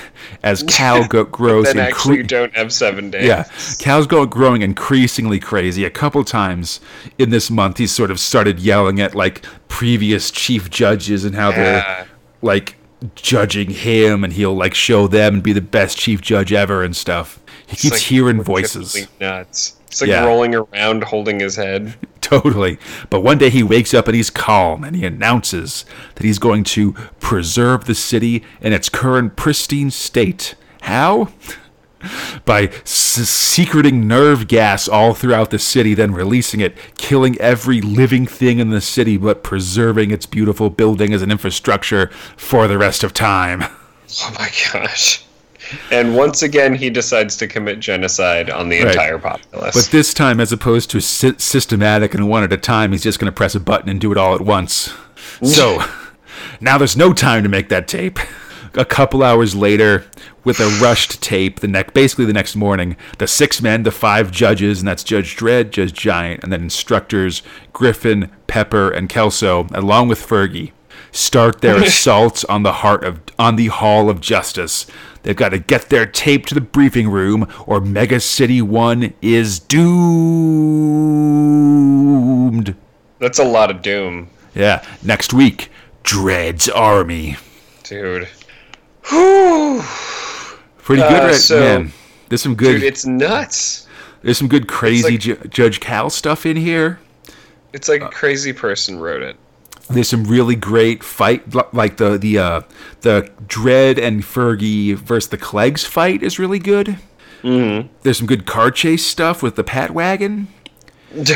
as (laughs) Cal go- grows, Then incre- actually, you don't have seven days. yeah, Cal's go- growing increasingly crazy. A couple times in this month, he's sort of started yelling at like previous chief judges and how Yeah. they're like judging him, and he'll like show them and be the best chief judge ever and stuff. He It's keeps like hearing voices. Nuts. It's like Yeah. rolling around, holding his head. (laughs) Totally. But one day he wakes up and he's calm and he announces that he's going to preserve the city in its current pristine state. How? By s- secreting nerve gas all throughout the city, then releasing it, killing every living thing in the city, but preserving its beautiful building as an infrastructure for the rest of time. (laughs) Oh my gosh. And once again, he decides to commit genocide on the Right. entire populace. But this time, as opposed to sy- systematic and one at a time, he's just going to press a button and do it all at once. So, now there's no time to make that tape. A couple hours later, with a rushed tape, the next basically the next morning, the six men, the five judges, and that's Judge Dredd, Judge Giant, and then instructors Griffin, Pepper, and Kelso, along with Fergie, start their (laughs) assault on the heart of on the Hall of Justice. They've got to get their tape to the briefing room, or Mega City One is doomed. That's a lot of doom, Yeah, next week, dredd's Army. dude. (sighs) (sighs) (sighs) Whew. Pretty good, Uh, right, so- man? There's some good. Dude, it's nuts. there's some good crazy like- Ju- Judge Cal stuff in here. It's like a crazy person wrote it. There's some really great fight, like the the uh, the Dredd and Fergie versus the Kleggs fight is really good. Mm-hmm. There's some good car chase stuff with the Pat Wagon. (laughs)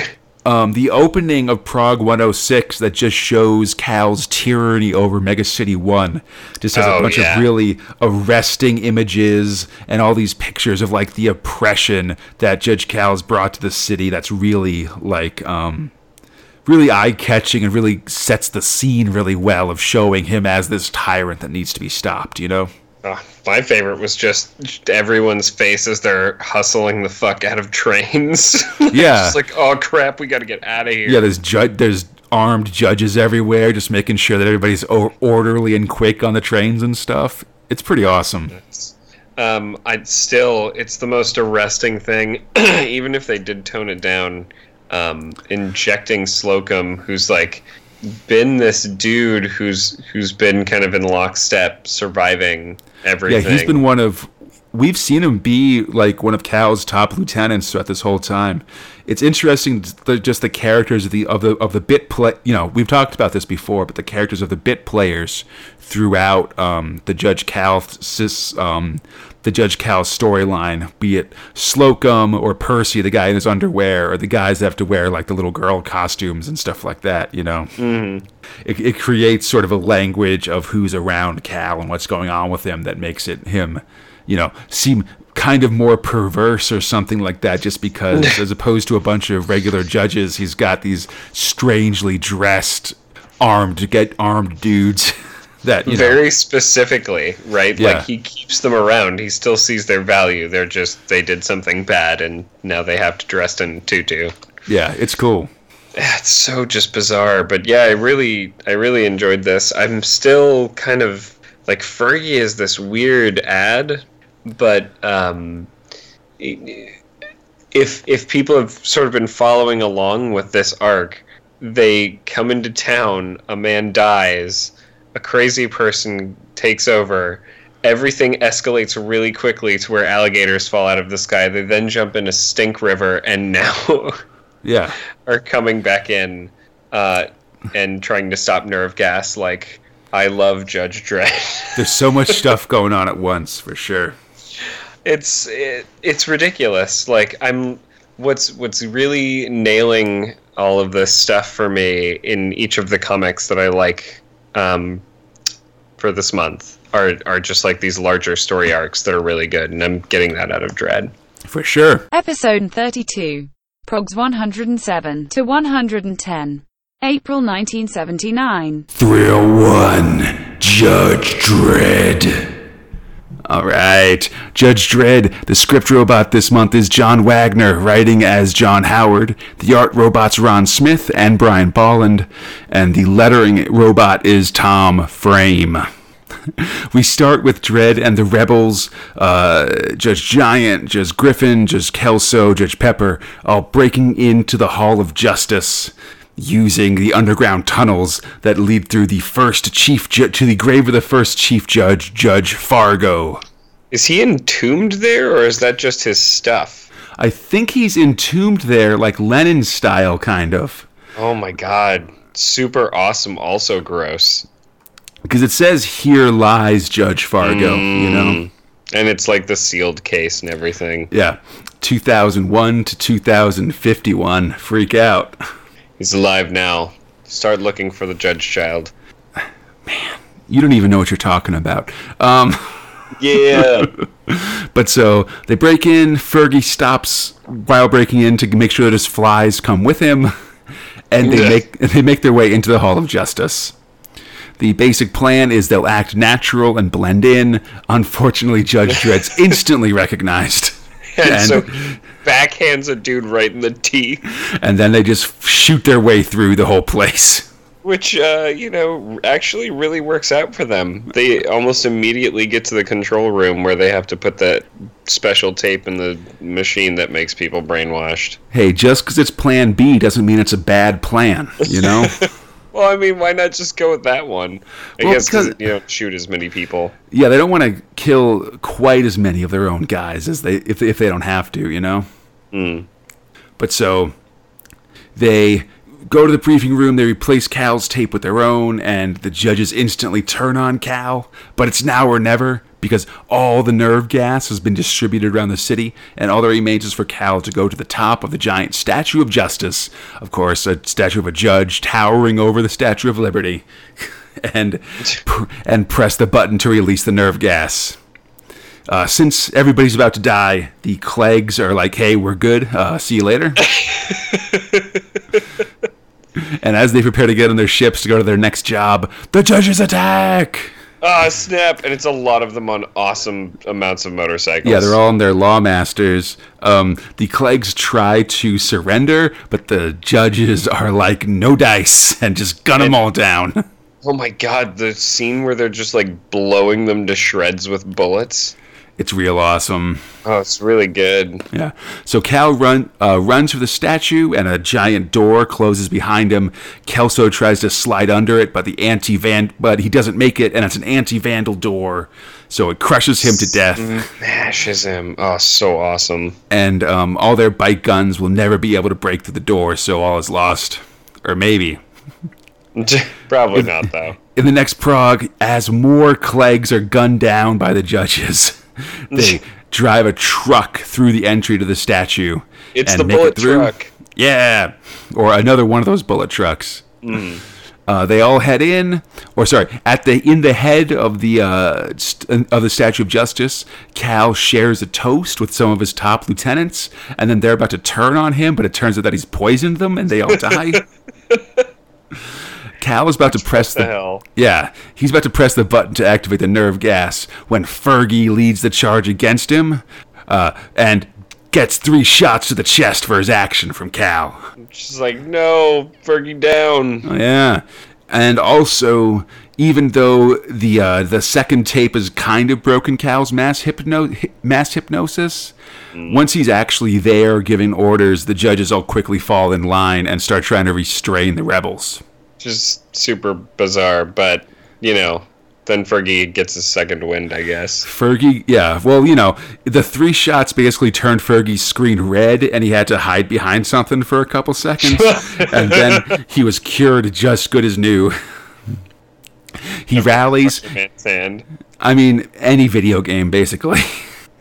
Um, the opening of Prog 106 that just shows Cal's tyranny over Mega City 1 just has a Oh, bunch yeah. of really arresting images and all these pictures of like the oppression that Judge Cal's brought to the city that's really like um really eye-catching and really sets the scene really well of showing him as this tyrant that needs to be stopped, you know? Oh, my favorite was just everyone's face as they're hustling the fuck out of trains. (laughs) Yeah. It's like, oh crap, we got to get out of here. Yeah, there's ju- there's armed judges everywhere, just making sure that everybody's o- orderly and quick on the trains and stuff. It's pretty awesome. Um, I'd still, it's the most arresting thing, (clears throat) even if they did tone it down. Um, injecting Slocum, who's like been this dude who's who's been kind of in lockstep, surviving Yeah, he's been one of. We've seen him be like one of Cal's top lieutenants throughout this whole time. It's interesting, the, just the characters of the of the of the bit play. You know, we've talked about this before, but the characters of the bit players throughout um, the Judge Cal sis, um, the Judge Cal storyline, be it Slocum or Percy, the guy in his underwear, or the guys that have to wear like the little girl costumes and stuff like that. You know, mm-hmm. it, it creates sort of a language of who's around Cal and what's going on with him that makes it him, you know, seem kind of more perverse or something like that just because (laughs) as opposed to a bunch of regular judges he's got these strangely dressed armed get armed dudes (laughs) that you know very specifically, right? Yeah. Like he keeps them around. He still sees their value. They're just they did something bad, and now they have to dress in tutu. yeah it's cool (sighs) It's so just bizarre, but yeah, I really, I really enjoyed this. I'm still kind of like Fergie is this weird ad, but um, if if people have sort of been following along with this arc, they come into town, a man dies, a crazy person takes over. Everything escalates really quickly to where alligators fall out of the sky. They then jump in a stink river, and now (laughs) yeah (laughs) are coming back in uh, and trying to stop nerve gas. Like I love Judge Dredd. (laughs) there's so much stuff going on at once for sure it's it, it's ridiculous. Like I'm what's what's really nailing all of this stuff for me in each of the comics that I like um, for this month are are just like these larger story arcs that are really good, and I'm getting that out of Dredd. for sure Episode 32. Progs 107 to 110. April 1979. 301 Judge Dredd. All right. Judge Dredd, the script robot this month is John Wagner, writing as John Howard. The art robot's Ron Smith and Brian Bolland. And the lettering robot is Tom Frame. (laughs) we start with Dredd and the Rebels, uh, Judge Giant, Judge Griffin, Judge Kelso, Judge Pepper, all breaking into the Hall of Justice using the underground tunnels that lead through the first chief ju- to the grave of the first chief judge, Judge Fargo. Is he entombed there, or is that just his stuff? I think he's entombed there, like Lenin style, kind of. Oh my god. Super awesome, also gross. Because it says, Here lies Judge Fargo, you know? Mm. And it's like the sealed case and everything. Yeah. 2001 to 2051. Freak out. (laughs) He's alive now. Start looking for the judge child. Man, you don't even know what you're talking about. Um. Yeah. (laughs) But so they break in. Fergie stops while breaking in to make sure that his flies come with him, and they Yeah. make (laughs) they make their way into the Hall of Justice. The basic plan is they'll act natural and blend in. Unfortunately, Judge Dredd's (laughs) instantly recognized, and, And- so backhands a dude right in the teeth. and then they just shoot their way through the whole place. Which, uh, you know, actually really works out for them. They almost immediately get to the control room where they have to put that special tape in the machine that makes people brainwashed. Hey, just because it's Plan B doesn't mean it's a bad plan, you know. (laughs) Well, I mean, why not just go with that one? I Well, guess because you don't shoot as many people. yeah, they don't want to kill quite as many of their own guys as they if if they don't have to, you know. Mm. But so they go to the briefing room. They replace Cal's tape with their own, and the judges instantly turn on Cal. But it's now or never because all the nerve gas has been distributed around the city, and all that remains is for Cal to go to the top of the giant Statue of Justice. Of course, a statue of a judge towering over the Statue of Liberty, (laughs) and and press the button to release the nerve gas. Uh, since everybody's about to die, the Kleggs are like, "Hey, we're good. Uh, see you later." (laughs) and as they prepare to get on their ships to go to their next job, the judges attack. Ah, snap! And it's a lot of them on awesome amounts of motorcycles. Yeah, they're all on their lawmasters. Um, the Kleggs try to surrender, but the judges are like, "No dice," and just gun them all down. (laughs) Oh my god, the scene where they're just like blowing them to shreds with bullets. It's real awesome. Oh, it's really good. Yeah. So Cal run uh, runs for the statue, and a giant door closes behind him. Kelso tries to slide under it, but the anti van, but he doesn't make it, and it's an anti vandal door, so it crushes him to death. Mashes him. Oh, so awesome. And um, all their bike guns will never be able to break through the door, so all is lost, or maybe. (laughs) Probably not though. In the next prog, as more Kleggs are gunned down by the judges, (laughs) (laughs) they drive a truck through the entry to the statue. It's and the make it bullet through. truck. Yeah, or another one of those bullet trucks. Mm. Uh, they all head in, or sorry, at the in the head of the uh, st- of the Statue of Justice. Cal shares a toast with some of his top lieutenants, and then they're about to turn on him, but it turns out that he's poisoned them, and they all die. (laughs) Cal is about to press The the hell. yeah, he's about to press the button to activate the nerve gas when Fergie leads the charge against him, uh, and gets three shots to the chest for his action from Cal. She's like, no, Fergie down. Yeah, and also, even though the uh, the second tape is kind of broken Cal's mass hypno hy- mass hypnosis, once he's actually there giving orders, the judges all quickly fall in line and start trying to restrain the rebels. Just super bizarre, but you know, then Fergie gets a second wind, I guess. Fergie, yeah, well, you know, the three shots basically turned Fergie's screen red, and he had to hide behind something for a couple seconds, (laughs) and then he was cured just good as new. He rallies. Man's. I mean, any video game basically.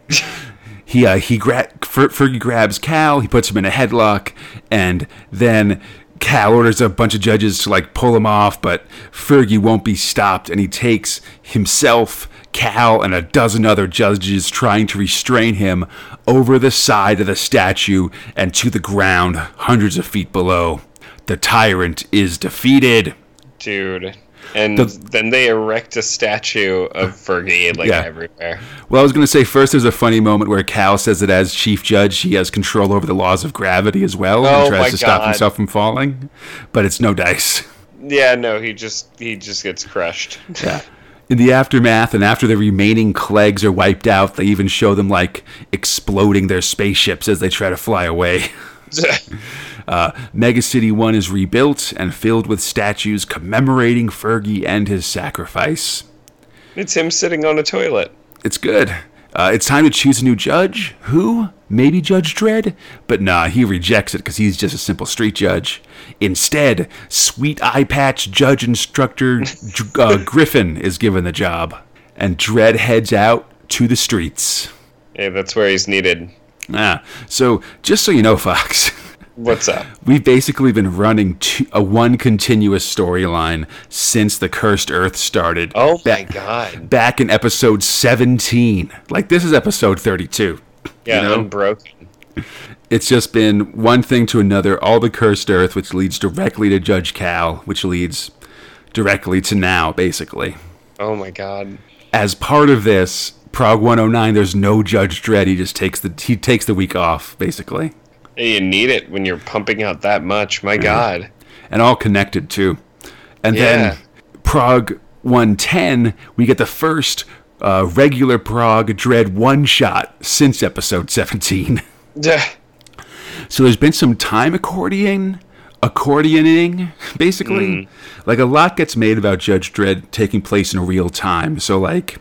(laughs) he uh, he gra- Fer- Fergie grabs Cal, he puts him in a headlock, and then Cal orders a bunch of judges to like pull him off, but Fergie won't be stopped, and he takes himself, Cal, and a dozen other judges trying to restrain him over the side of the statue and to the ground, hundreds of feet below. The tyrant is defeated. Dude. And The- then they erect a statue of Fergie like Yeah. everywhere. Well, I was going to say first there's a funny moment where Cal says that as chief judge, he has control over the laws of gravity as well Oh and tries to stop himself from falling. But it's no dice. Yeah, no, he just he just gets crushed. Yeah. In the aftermath, and after the remaining Kleggs are wiped out, they even show them like exploding their spaceships as they try to fly away. (laughs) Uh, Mega City 1 is rebuilt and filled with statues commemorating Fergie and his sacrifice. it's him sitting on a toilet. It's good. Uh, it's time to choose a new judge. Who? Maybe Judge Dredd? But nah, he rejects it because he's just a simple street judge. Instead, sweet eye patch judge instructor (laughs) uh, Griffin is given the job. And Dredd heads out to the streets. Yeah, that's where he's needed. Ah, so just so you know, (laughs) Fox, What's up? we've basically been running two, a one continuous storyline since the Cursed Earth started. Oh my god. Back in episode 17. Like, this is episode 32. Yeah, you know? unbroken. It's just been one thing to another, all the Cursed Earth, which leads directly to Judge Cal, which leads directly to now, basically. Oh my god. As part of this, Prog 109, there's no Judge Dredd. He just takes the he takes the week off, basically. You need it when you're pumping out that much. My god. and all connected too. And Yeah. then Prog 110, we get the first uh, regular Prog Dredd one shot since episode 17. (laughs) Yeah. So there's been some time accordion, accordioning, basically. Like a lot gets made about Judge Dredd taking place in real time. So like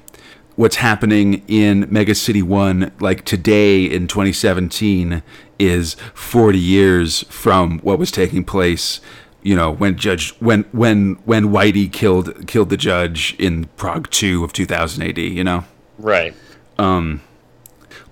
what's happening in Mega City 1 like today in 2017 is 40 years from what was taking place you know when judge when when when Whitey killed killed the judge in Prog 2 of 2000 AD you know right. um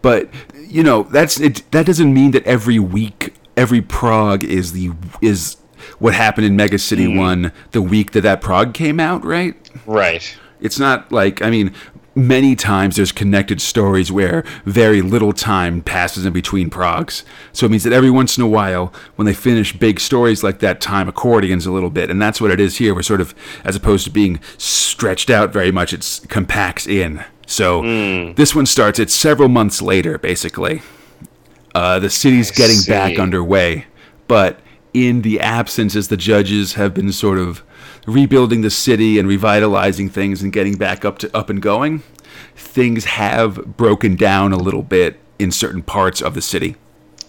but you know that's it that doesn't mean that every week every prog is the is what happened in mega city 1 the week that that prog came out right Right. it's not like i mean many times there's connected stories where very little time passes in between progs. So it means that every once in a while when they finish big stories like that time accordions a little bit. And that's what it is here. We're sort of as opposed to being stretched out very much it's compacts in. So this one starts it's several months later basically. Uh, the city's I getting see. back underway. But in the absence as the judges have been sort of rebuilding the city and revitalizing things and getting back up to up and going things have broken down a little bit in certain parts of the city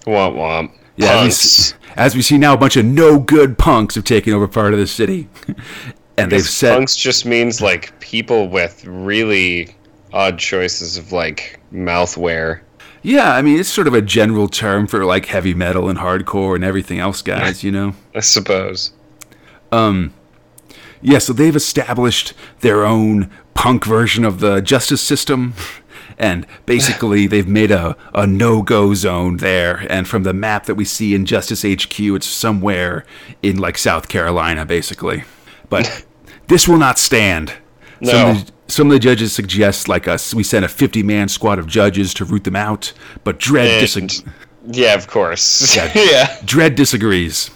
Womp womp. yeah, as we, see, as we see now, a bunch of no good punks have taken over part of the city, (laughs) and they've said, punks just means like people with really odd choices of like mouthwear. "Yeah, I mean, it's sort of a general term for like heavy metal and hardcore and everything else, guys. You know." I suppose. Um, Yeah, so they've established their own punk version of the justice system. And basically, (laughs) they've made a, a no go zone there. And from the map that we see in Justice HQ, it's somewhere in like South Carolina, basically. But (laughs) this will not stand. Some, No. of the, some of the judges suggest like us, we send a 50 man squad of judges to root them out. But Dredd, And, disag- yeah, of course. Yeah. (laughs) yeah. Dredd disagrees.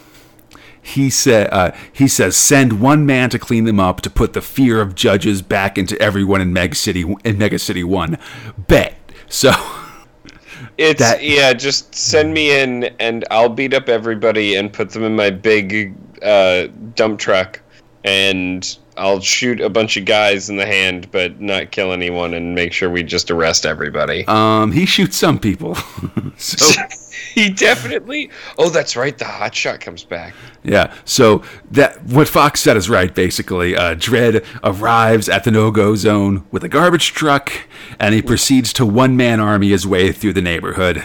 He said uh, he says send one man to clean them up to put the fear of judges back into everyone in Meg City in Mega City One. Bet. So (laughs) It's That- yeah, just send me in and I'll beat up everybody and put them in my big uh, dump truck and I'll shoot a bunch of guys in the hand but not kill anyone and make sure we just arrest everybody. um, he shoots some people. (laughs) so (laughs) he definitely Oh, that's right, the hot shot comes back. yeah. So that what Fox said is right. Basically, uh, Dredd arrives at the no go zone with a garbage truck, and he proceeds to one man army his way through the neighborhood.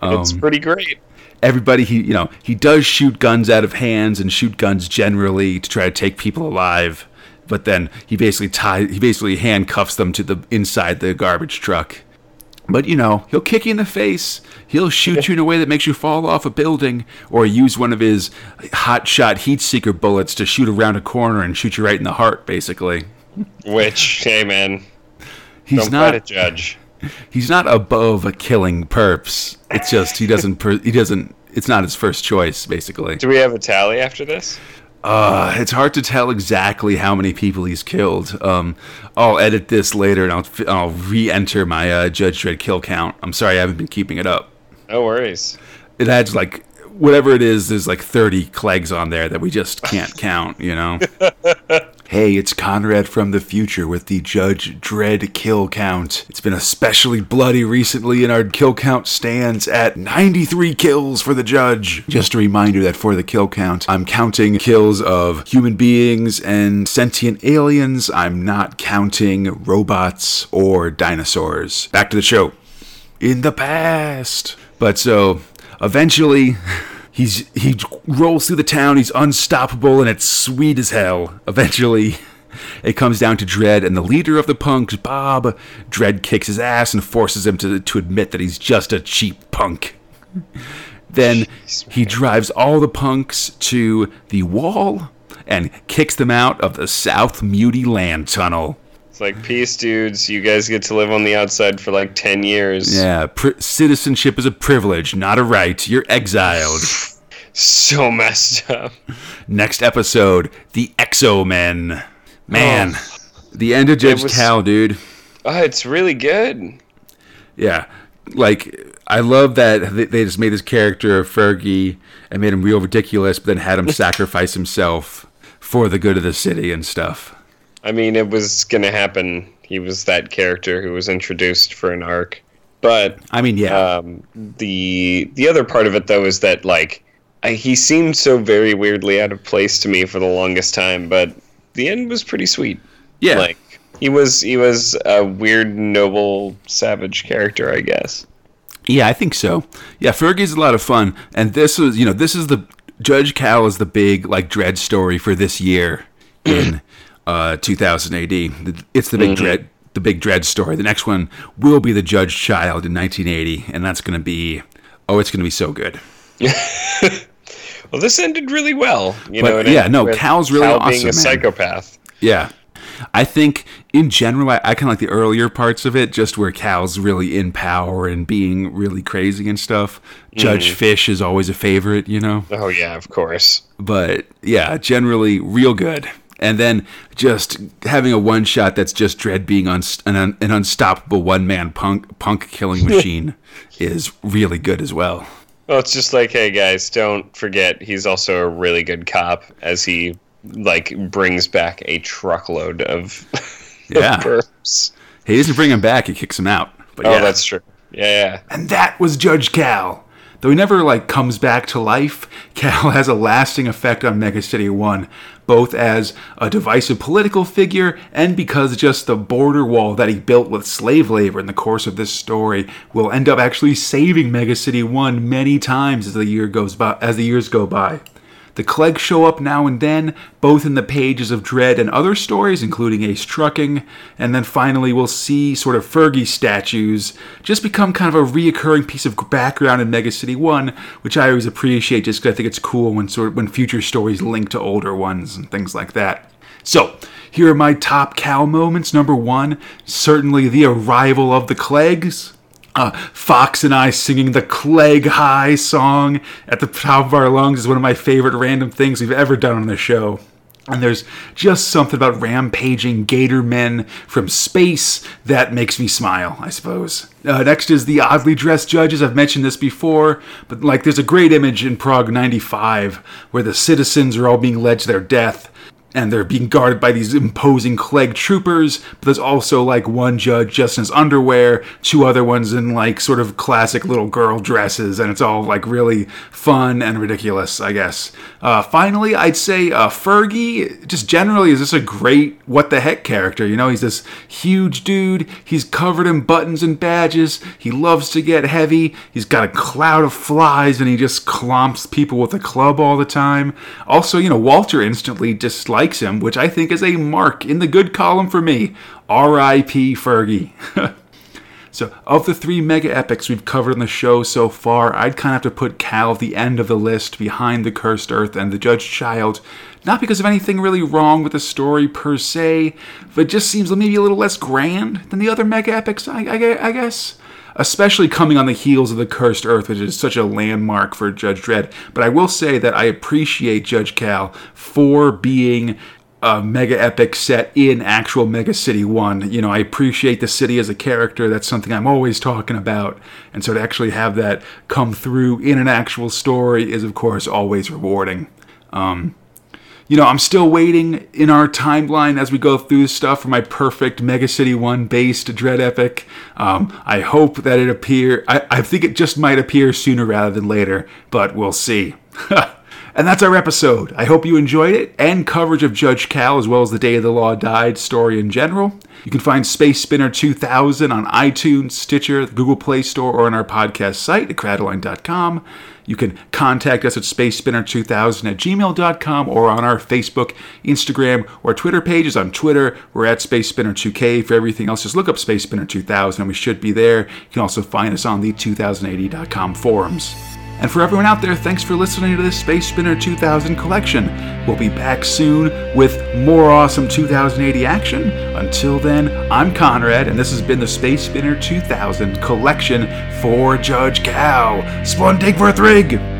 Um, It's pretty great. everybody he you know he does shoot guns out of hands and shoot guns generally to try to take people alive but then he basically tie he basically handcuffs them to the inside the garbage truck but you know he'll kick you in the face he'll shoot you in a way that makes you fall off a building or use one of his hot shot heat seeker bullets to shoot around a corner and shoot you right in the heart basically Which, hey man, he's don't not a judge. he's not above a killing perps. It's just he doesn't per, he doesn't it's not his first choice, basically. Do we have a tally after this? Uh, it's hard to tell exactly how many people he's killed. Um, I'll edit this later and I'll I'll re-enter my uh, Judge Dredd kill count. I'm sorry I haven't been keeping it up. No worries. It adds like whatever it is. There's like 30 Kleggs on there that we just can't count. You know. (laughs) Hey, it's Conrad from the future with the Judge Dredd kill count. It's been especially bloody recently, and our kill count stands at 93 kills for the Judge. Just a reminder that for the kill count, I'm counting kills of human beings and sentient aliens. I'm not counting robots or dinosaurs. Back to the show. In the past. But so, eventually. (laughs) He's he rolls through the town. He's unstoppable, and it's sweet as hell. Eventually, (laughs) it comes down to Dredd and the leader of the punks, Bob. Dredd kicks his ass and forces him to to admit that he's just a cheap punk. (laughs) Then he drives all the punks to the wall and kicks them out of the South Muty land tunnel. It's like peace, dudes. You guys get to live on the outside for like ten years. Yeah, pri- citizenship is a privilege, not a right. You're exiled. (laughs) So messed up. Next episode, the Exo Men. Man, oh. the end of Judge was- Cal, dude. Oh, it's really good. Yeah, like I love that they- they just made this character of Fergie and made him real ridiculous, but then had him (laughs) sacrifice himself for the good of the city and stuff. I mean, it was gonna happen. He was that character who was introduced for an arc. But I mean, yeah, um, the the other part of it though is that like I, he seemed so very weirdly out of place to me for the longest time, but the end was pretty sweet. yeah. Like he was he was a weird noble savage character, I guess. Yeah, I think so. Yeah, Fergie's a lot of fun, and this was, you know, this is the Judge Cal is the big like Dredd story for this year in (clears throat) uh, 2000 AD. It's the big Dredd, the big Dredd story. The next one will be the Judge Child in 1980, and that's going to be, oh, it's going to be so good. (laughs) Well, this ended really well, you But, know. yeah, no, Cal's really Cal awesome, being man. a psychopath. Yeah. I think in general, I, I kind of like the earlier parts of it, just where Cal's really in power and being really crazy and stuff. Judge Fish is always a favorite, you know? Oh yeah, of course. but yeah, generally real good. And then just having a one shot that's just Dredd being uns- an, un- an unstoppable one man punk punk killing (laughs) machine is really good as well. Well, it's just like, hey guys, don't forget he's also a really good cop as he like brings back a truckload (laughs) of Yeah. perps. He doesn't bring him back; he kicks him out. But Oh, yeah, that's true. Yeah, yeah. and that was Judge Cal. Though he never like comes back to life, (laughs) Cal has a lasting effect on Mega City One, both as a divisive political figure and because just the border wall that he built with slave labor in the course of this story will end up actually saving Mega City One many times as the year goes by as the years go by. The Klegg show up now and then, both in the pages of Dredd and other stories, including Ace Trucking, and then finally we'll see sort of Fergie statues just become kind of a reoccurring piece of background in Mega City 1, which I always appreciate just because I think it's cool when sort of, when future stories link to older ones and things like that. So, here are my top Cal moments. Number one, certainly the arrival of the Kleggs. Uh, Fox and I singing the Klegg High song at the top of our lungs is one of my favorite random things we've ever done on the show. And there's just something about rampaging gator men from space that makes me smile, I suppose. Uh, next is the oddly dressed judges. I've mentioned this before, but like there's a great image in Prog 95 where the citizens are all being led to their death and they're being guarded by these imposing Klegg troopers. But there's also like one judge just in his underwear, two other ones in like sort of classic little girl dresses, and it's all like really fun and ridiculous, I guess. Uh, finally, I'd say uh, Fergie just generally is just a great what the heck character. You know, he's this huge dude. He's covered in buttons and badges. He loves to get heavy. He's got a cloud of flies, and he just clomps people with a club all the time. Also, you know, Walter instantly dislikes him, which I think is a mark in the good column for me. R.I.P. Fergie. (laughs) So, of the three mega epics we've covered in the show so far, I'd kind of have to put Cal at the end of the list behind The Cursed Earth and The Judge Child. Not because of anything really wrong with the story per se, but just seems maybe a little less grand than the other mega epics, I, I, I guess. Especially coming on the heels of the Cursed Earth, which is such a landmark for Judge Dredd. But I will say that I appreciate Judge Cal for being a mega epic set in actual Mega City 1. You know, I appreciate the city as a character. That's something I'm always talking about. And so to actually have that come through in an actual story is, of course, always rewarding. Um, you know, I'm still waiting in our timeline as we go through stuff for my perfect Mega City 1 based Dredd Epic. Um, I hope that it appear. I, I think it just might appear sooner rather than later, but we'll see. (laughs) And that's our episode. I hope you enjoyed it and coverage of Judge Cal as well as the Day of the Law Died story in general. You can find Space Spinner 2000 on iTunes, Stitcher, Google Play Store, or on our podcast site at cradleline.com. You can contact us at spacespinner2000 at gmail.com or on our Facebook, Instagram, or Twitter pages. On Twitter, we're at spacespinner2k. For everything else, just look up Space Spinner 2000 and we should be there. You can also find us on the 2000AD.com forums. And for everyone out there, thanks for listening to this Space Spinner 2000 collection. We'll be back soon with more awesome 2000 AD action. Until then, I'm Conrad, and this has been the Space Spinner 2000 collection for Judge Cal. Splundig for Thrig!